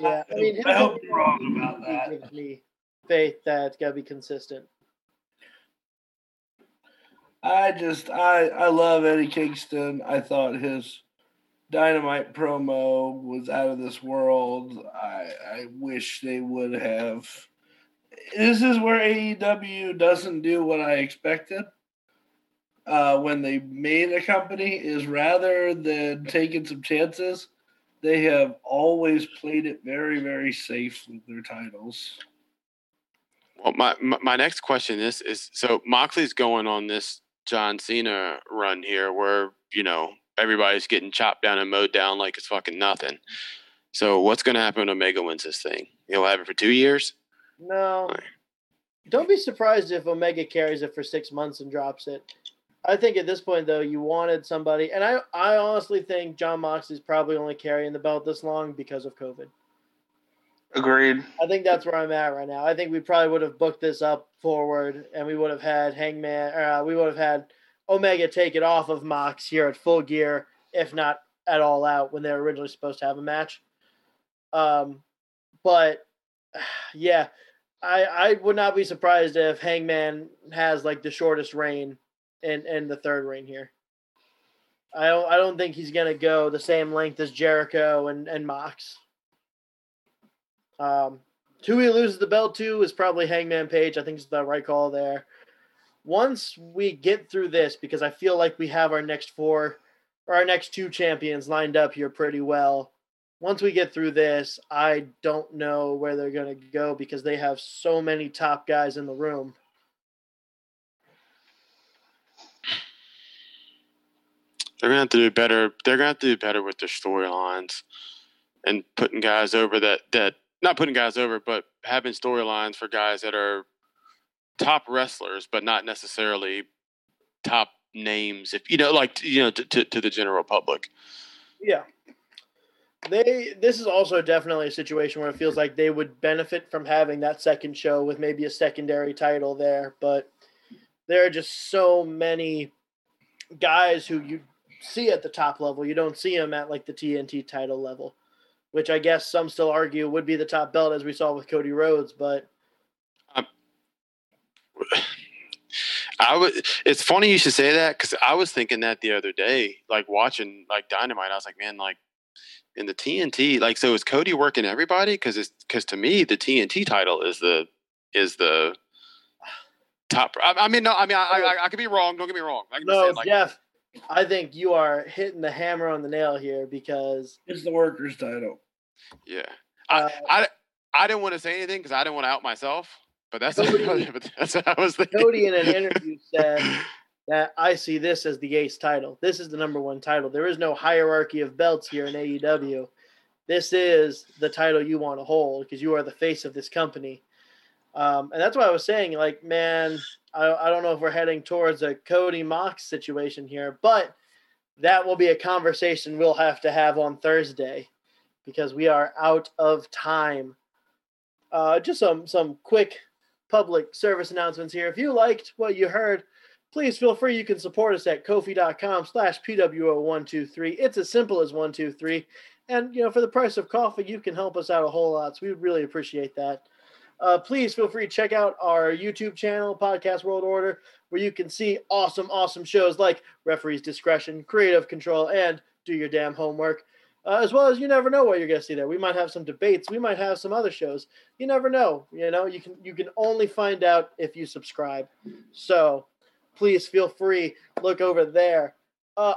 Yeah, I mean, I hope you're wrong about that. Faith that it's gotta be consistent. I just I I love Eddie Kingston. I thought his dynamite promo was out of this world. I I wish they would have. This is where AEW doesn't do what I expected. Uh, when they made a company, is rather than taking some chances, they have always played it very very safe with their titles. Well, my, my next question is is so Moxley's going on this John Cena run here, where you know everybody's getting chopped down and mowed down like it's fucking nothing. So what's going to happen when Omega wins this thing? He'll have it for two years. No. Right. Don't be surprised if Omega carries it for six months and drops it. I think at this point though, you wanted somebody and I I honestly think Jon Moxley's probably only carrying the belt this long because of COVID. Agreed. I think that's where I'm at right now. I think we probably would have booked this up forward, and we would have had Hangman, or uh, we would have had Omega take it off of Mox here at Full Gear, if not at All Out, when they were originally supposed to have a match. Um, but yeah, I I would not be surprised if Hangman has like the shortest reign in in the third reign here. I don't I don't think he's gonna go the same length as Jericho and and Mox. Um, who he loses the belt to is probably Hangman Page. I think it's the right call there. Once we get through this, because I feel like we have our next four or our next two champions lined up here pretty well. Once we get through this, I don't know where they're going to go because they have so many top guys in the room. They're gonna have to do better. They're gonna have to do better with their storylines and putting guys over that that not putting guys over, but having storylines for guys that are top wrestlers, but not necessarily top names. If you know, like you know, to, to, to the general public. Yeah. They this is also definitely a situation where it feels like they would benefit from having that second show with maybe a secondary title there, but there are just so many guys who you see at the top level. You don't see them at like the TNT title level, which I guess some still argue would be the top belt as we saw with Cody Rhodes, but um, I would. It's funny you should say that because I was thinking that the other day, like watching like Dynamite. I was like, man, like in the TNT, like so is Cody working everybody? Because it's because to me the TNT title is the is the top. I, I mean, no, I mean, I, I, oh. I could be wrong. Don't get me wrong. Like, no, like, Jeff. I think you are hitting the hammer on the nail here because it's the workers' title. Yeah, Uh, I, I I didn't want to say anything because I didn't want to out myself. But that's Cody- but that's what I was thinking. Cody in an interview said that I see this as the ace title. This is the number one title. There is no hierarchy of belts here in AEW. This is the title you want to hold because you are the face of this company. Um, and that's why I was saying, like, man, I, I don't know if we're heading towards a Cody Mox situation here, but that will be a conversation we'll have to have on Thursday because we are out of time. Uh, just some some quick public service announcements here. If you liked what you heard, please feel free. You can support us at ko-fi.com slash PWO123. It's as simple as 123. And, you know, for the price of coffee, you can help us out a whole lot. So we would really appreciate that. Uh, please feel free to check out our YouTube channel, Podcast World Order, where you can see awesome, awesome shows like Referee's Discretion, Creative Control, and Do Your Damn Homework. Uh, as well as you never know what you're going to see there. We might have some debates. We might have some other shows. You never know. You know, you can you can only find out if you subscribe. So please feel free look over there. Uh,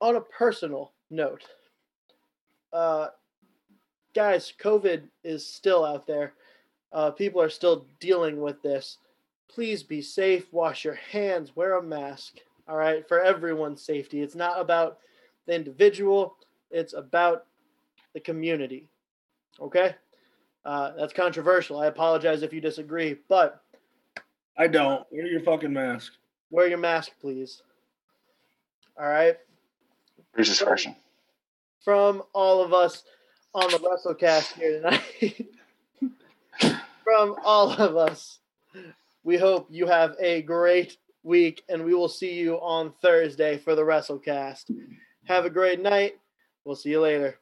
on a personal note, uh, guys, COVID is still out there. Uh, people are still dealing with this. Please be safe. Wash your hands. Wear a mask. All right, for everyone's safety. It's not about the individual. It's about the community. Okay? Uh, that's controversial. I apologize if you disagree, but I don't. Wear your fucking mask. wear your mask, please. All right? Who's discretion? From all of us on the WrestleCast here tonight, from all of us, we hope you have a great week, and we will see you on Thursday for the WrestleCast. Have a great night. We'll see you later.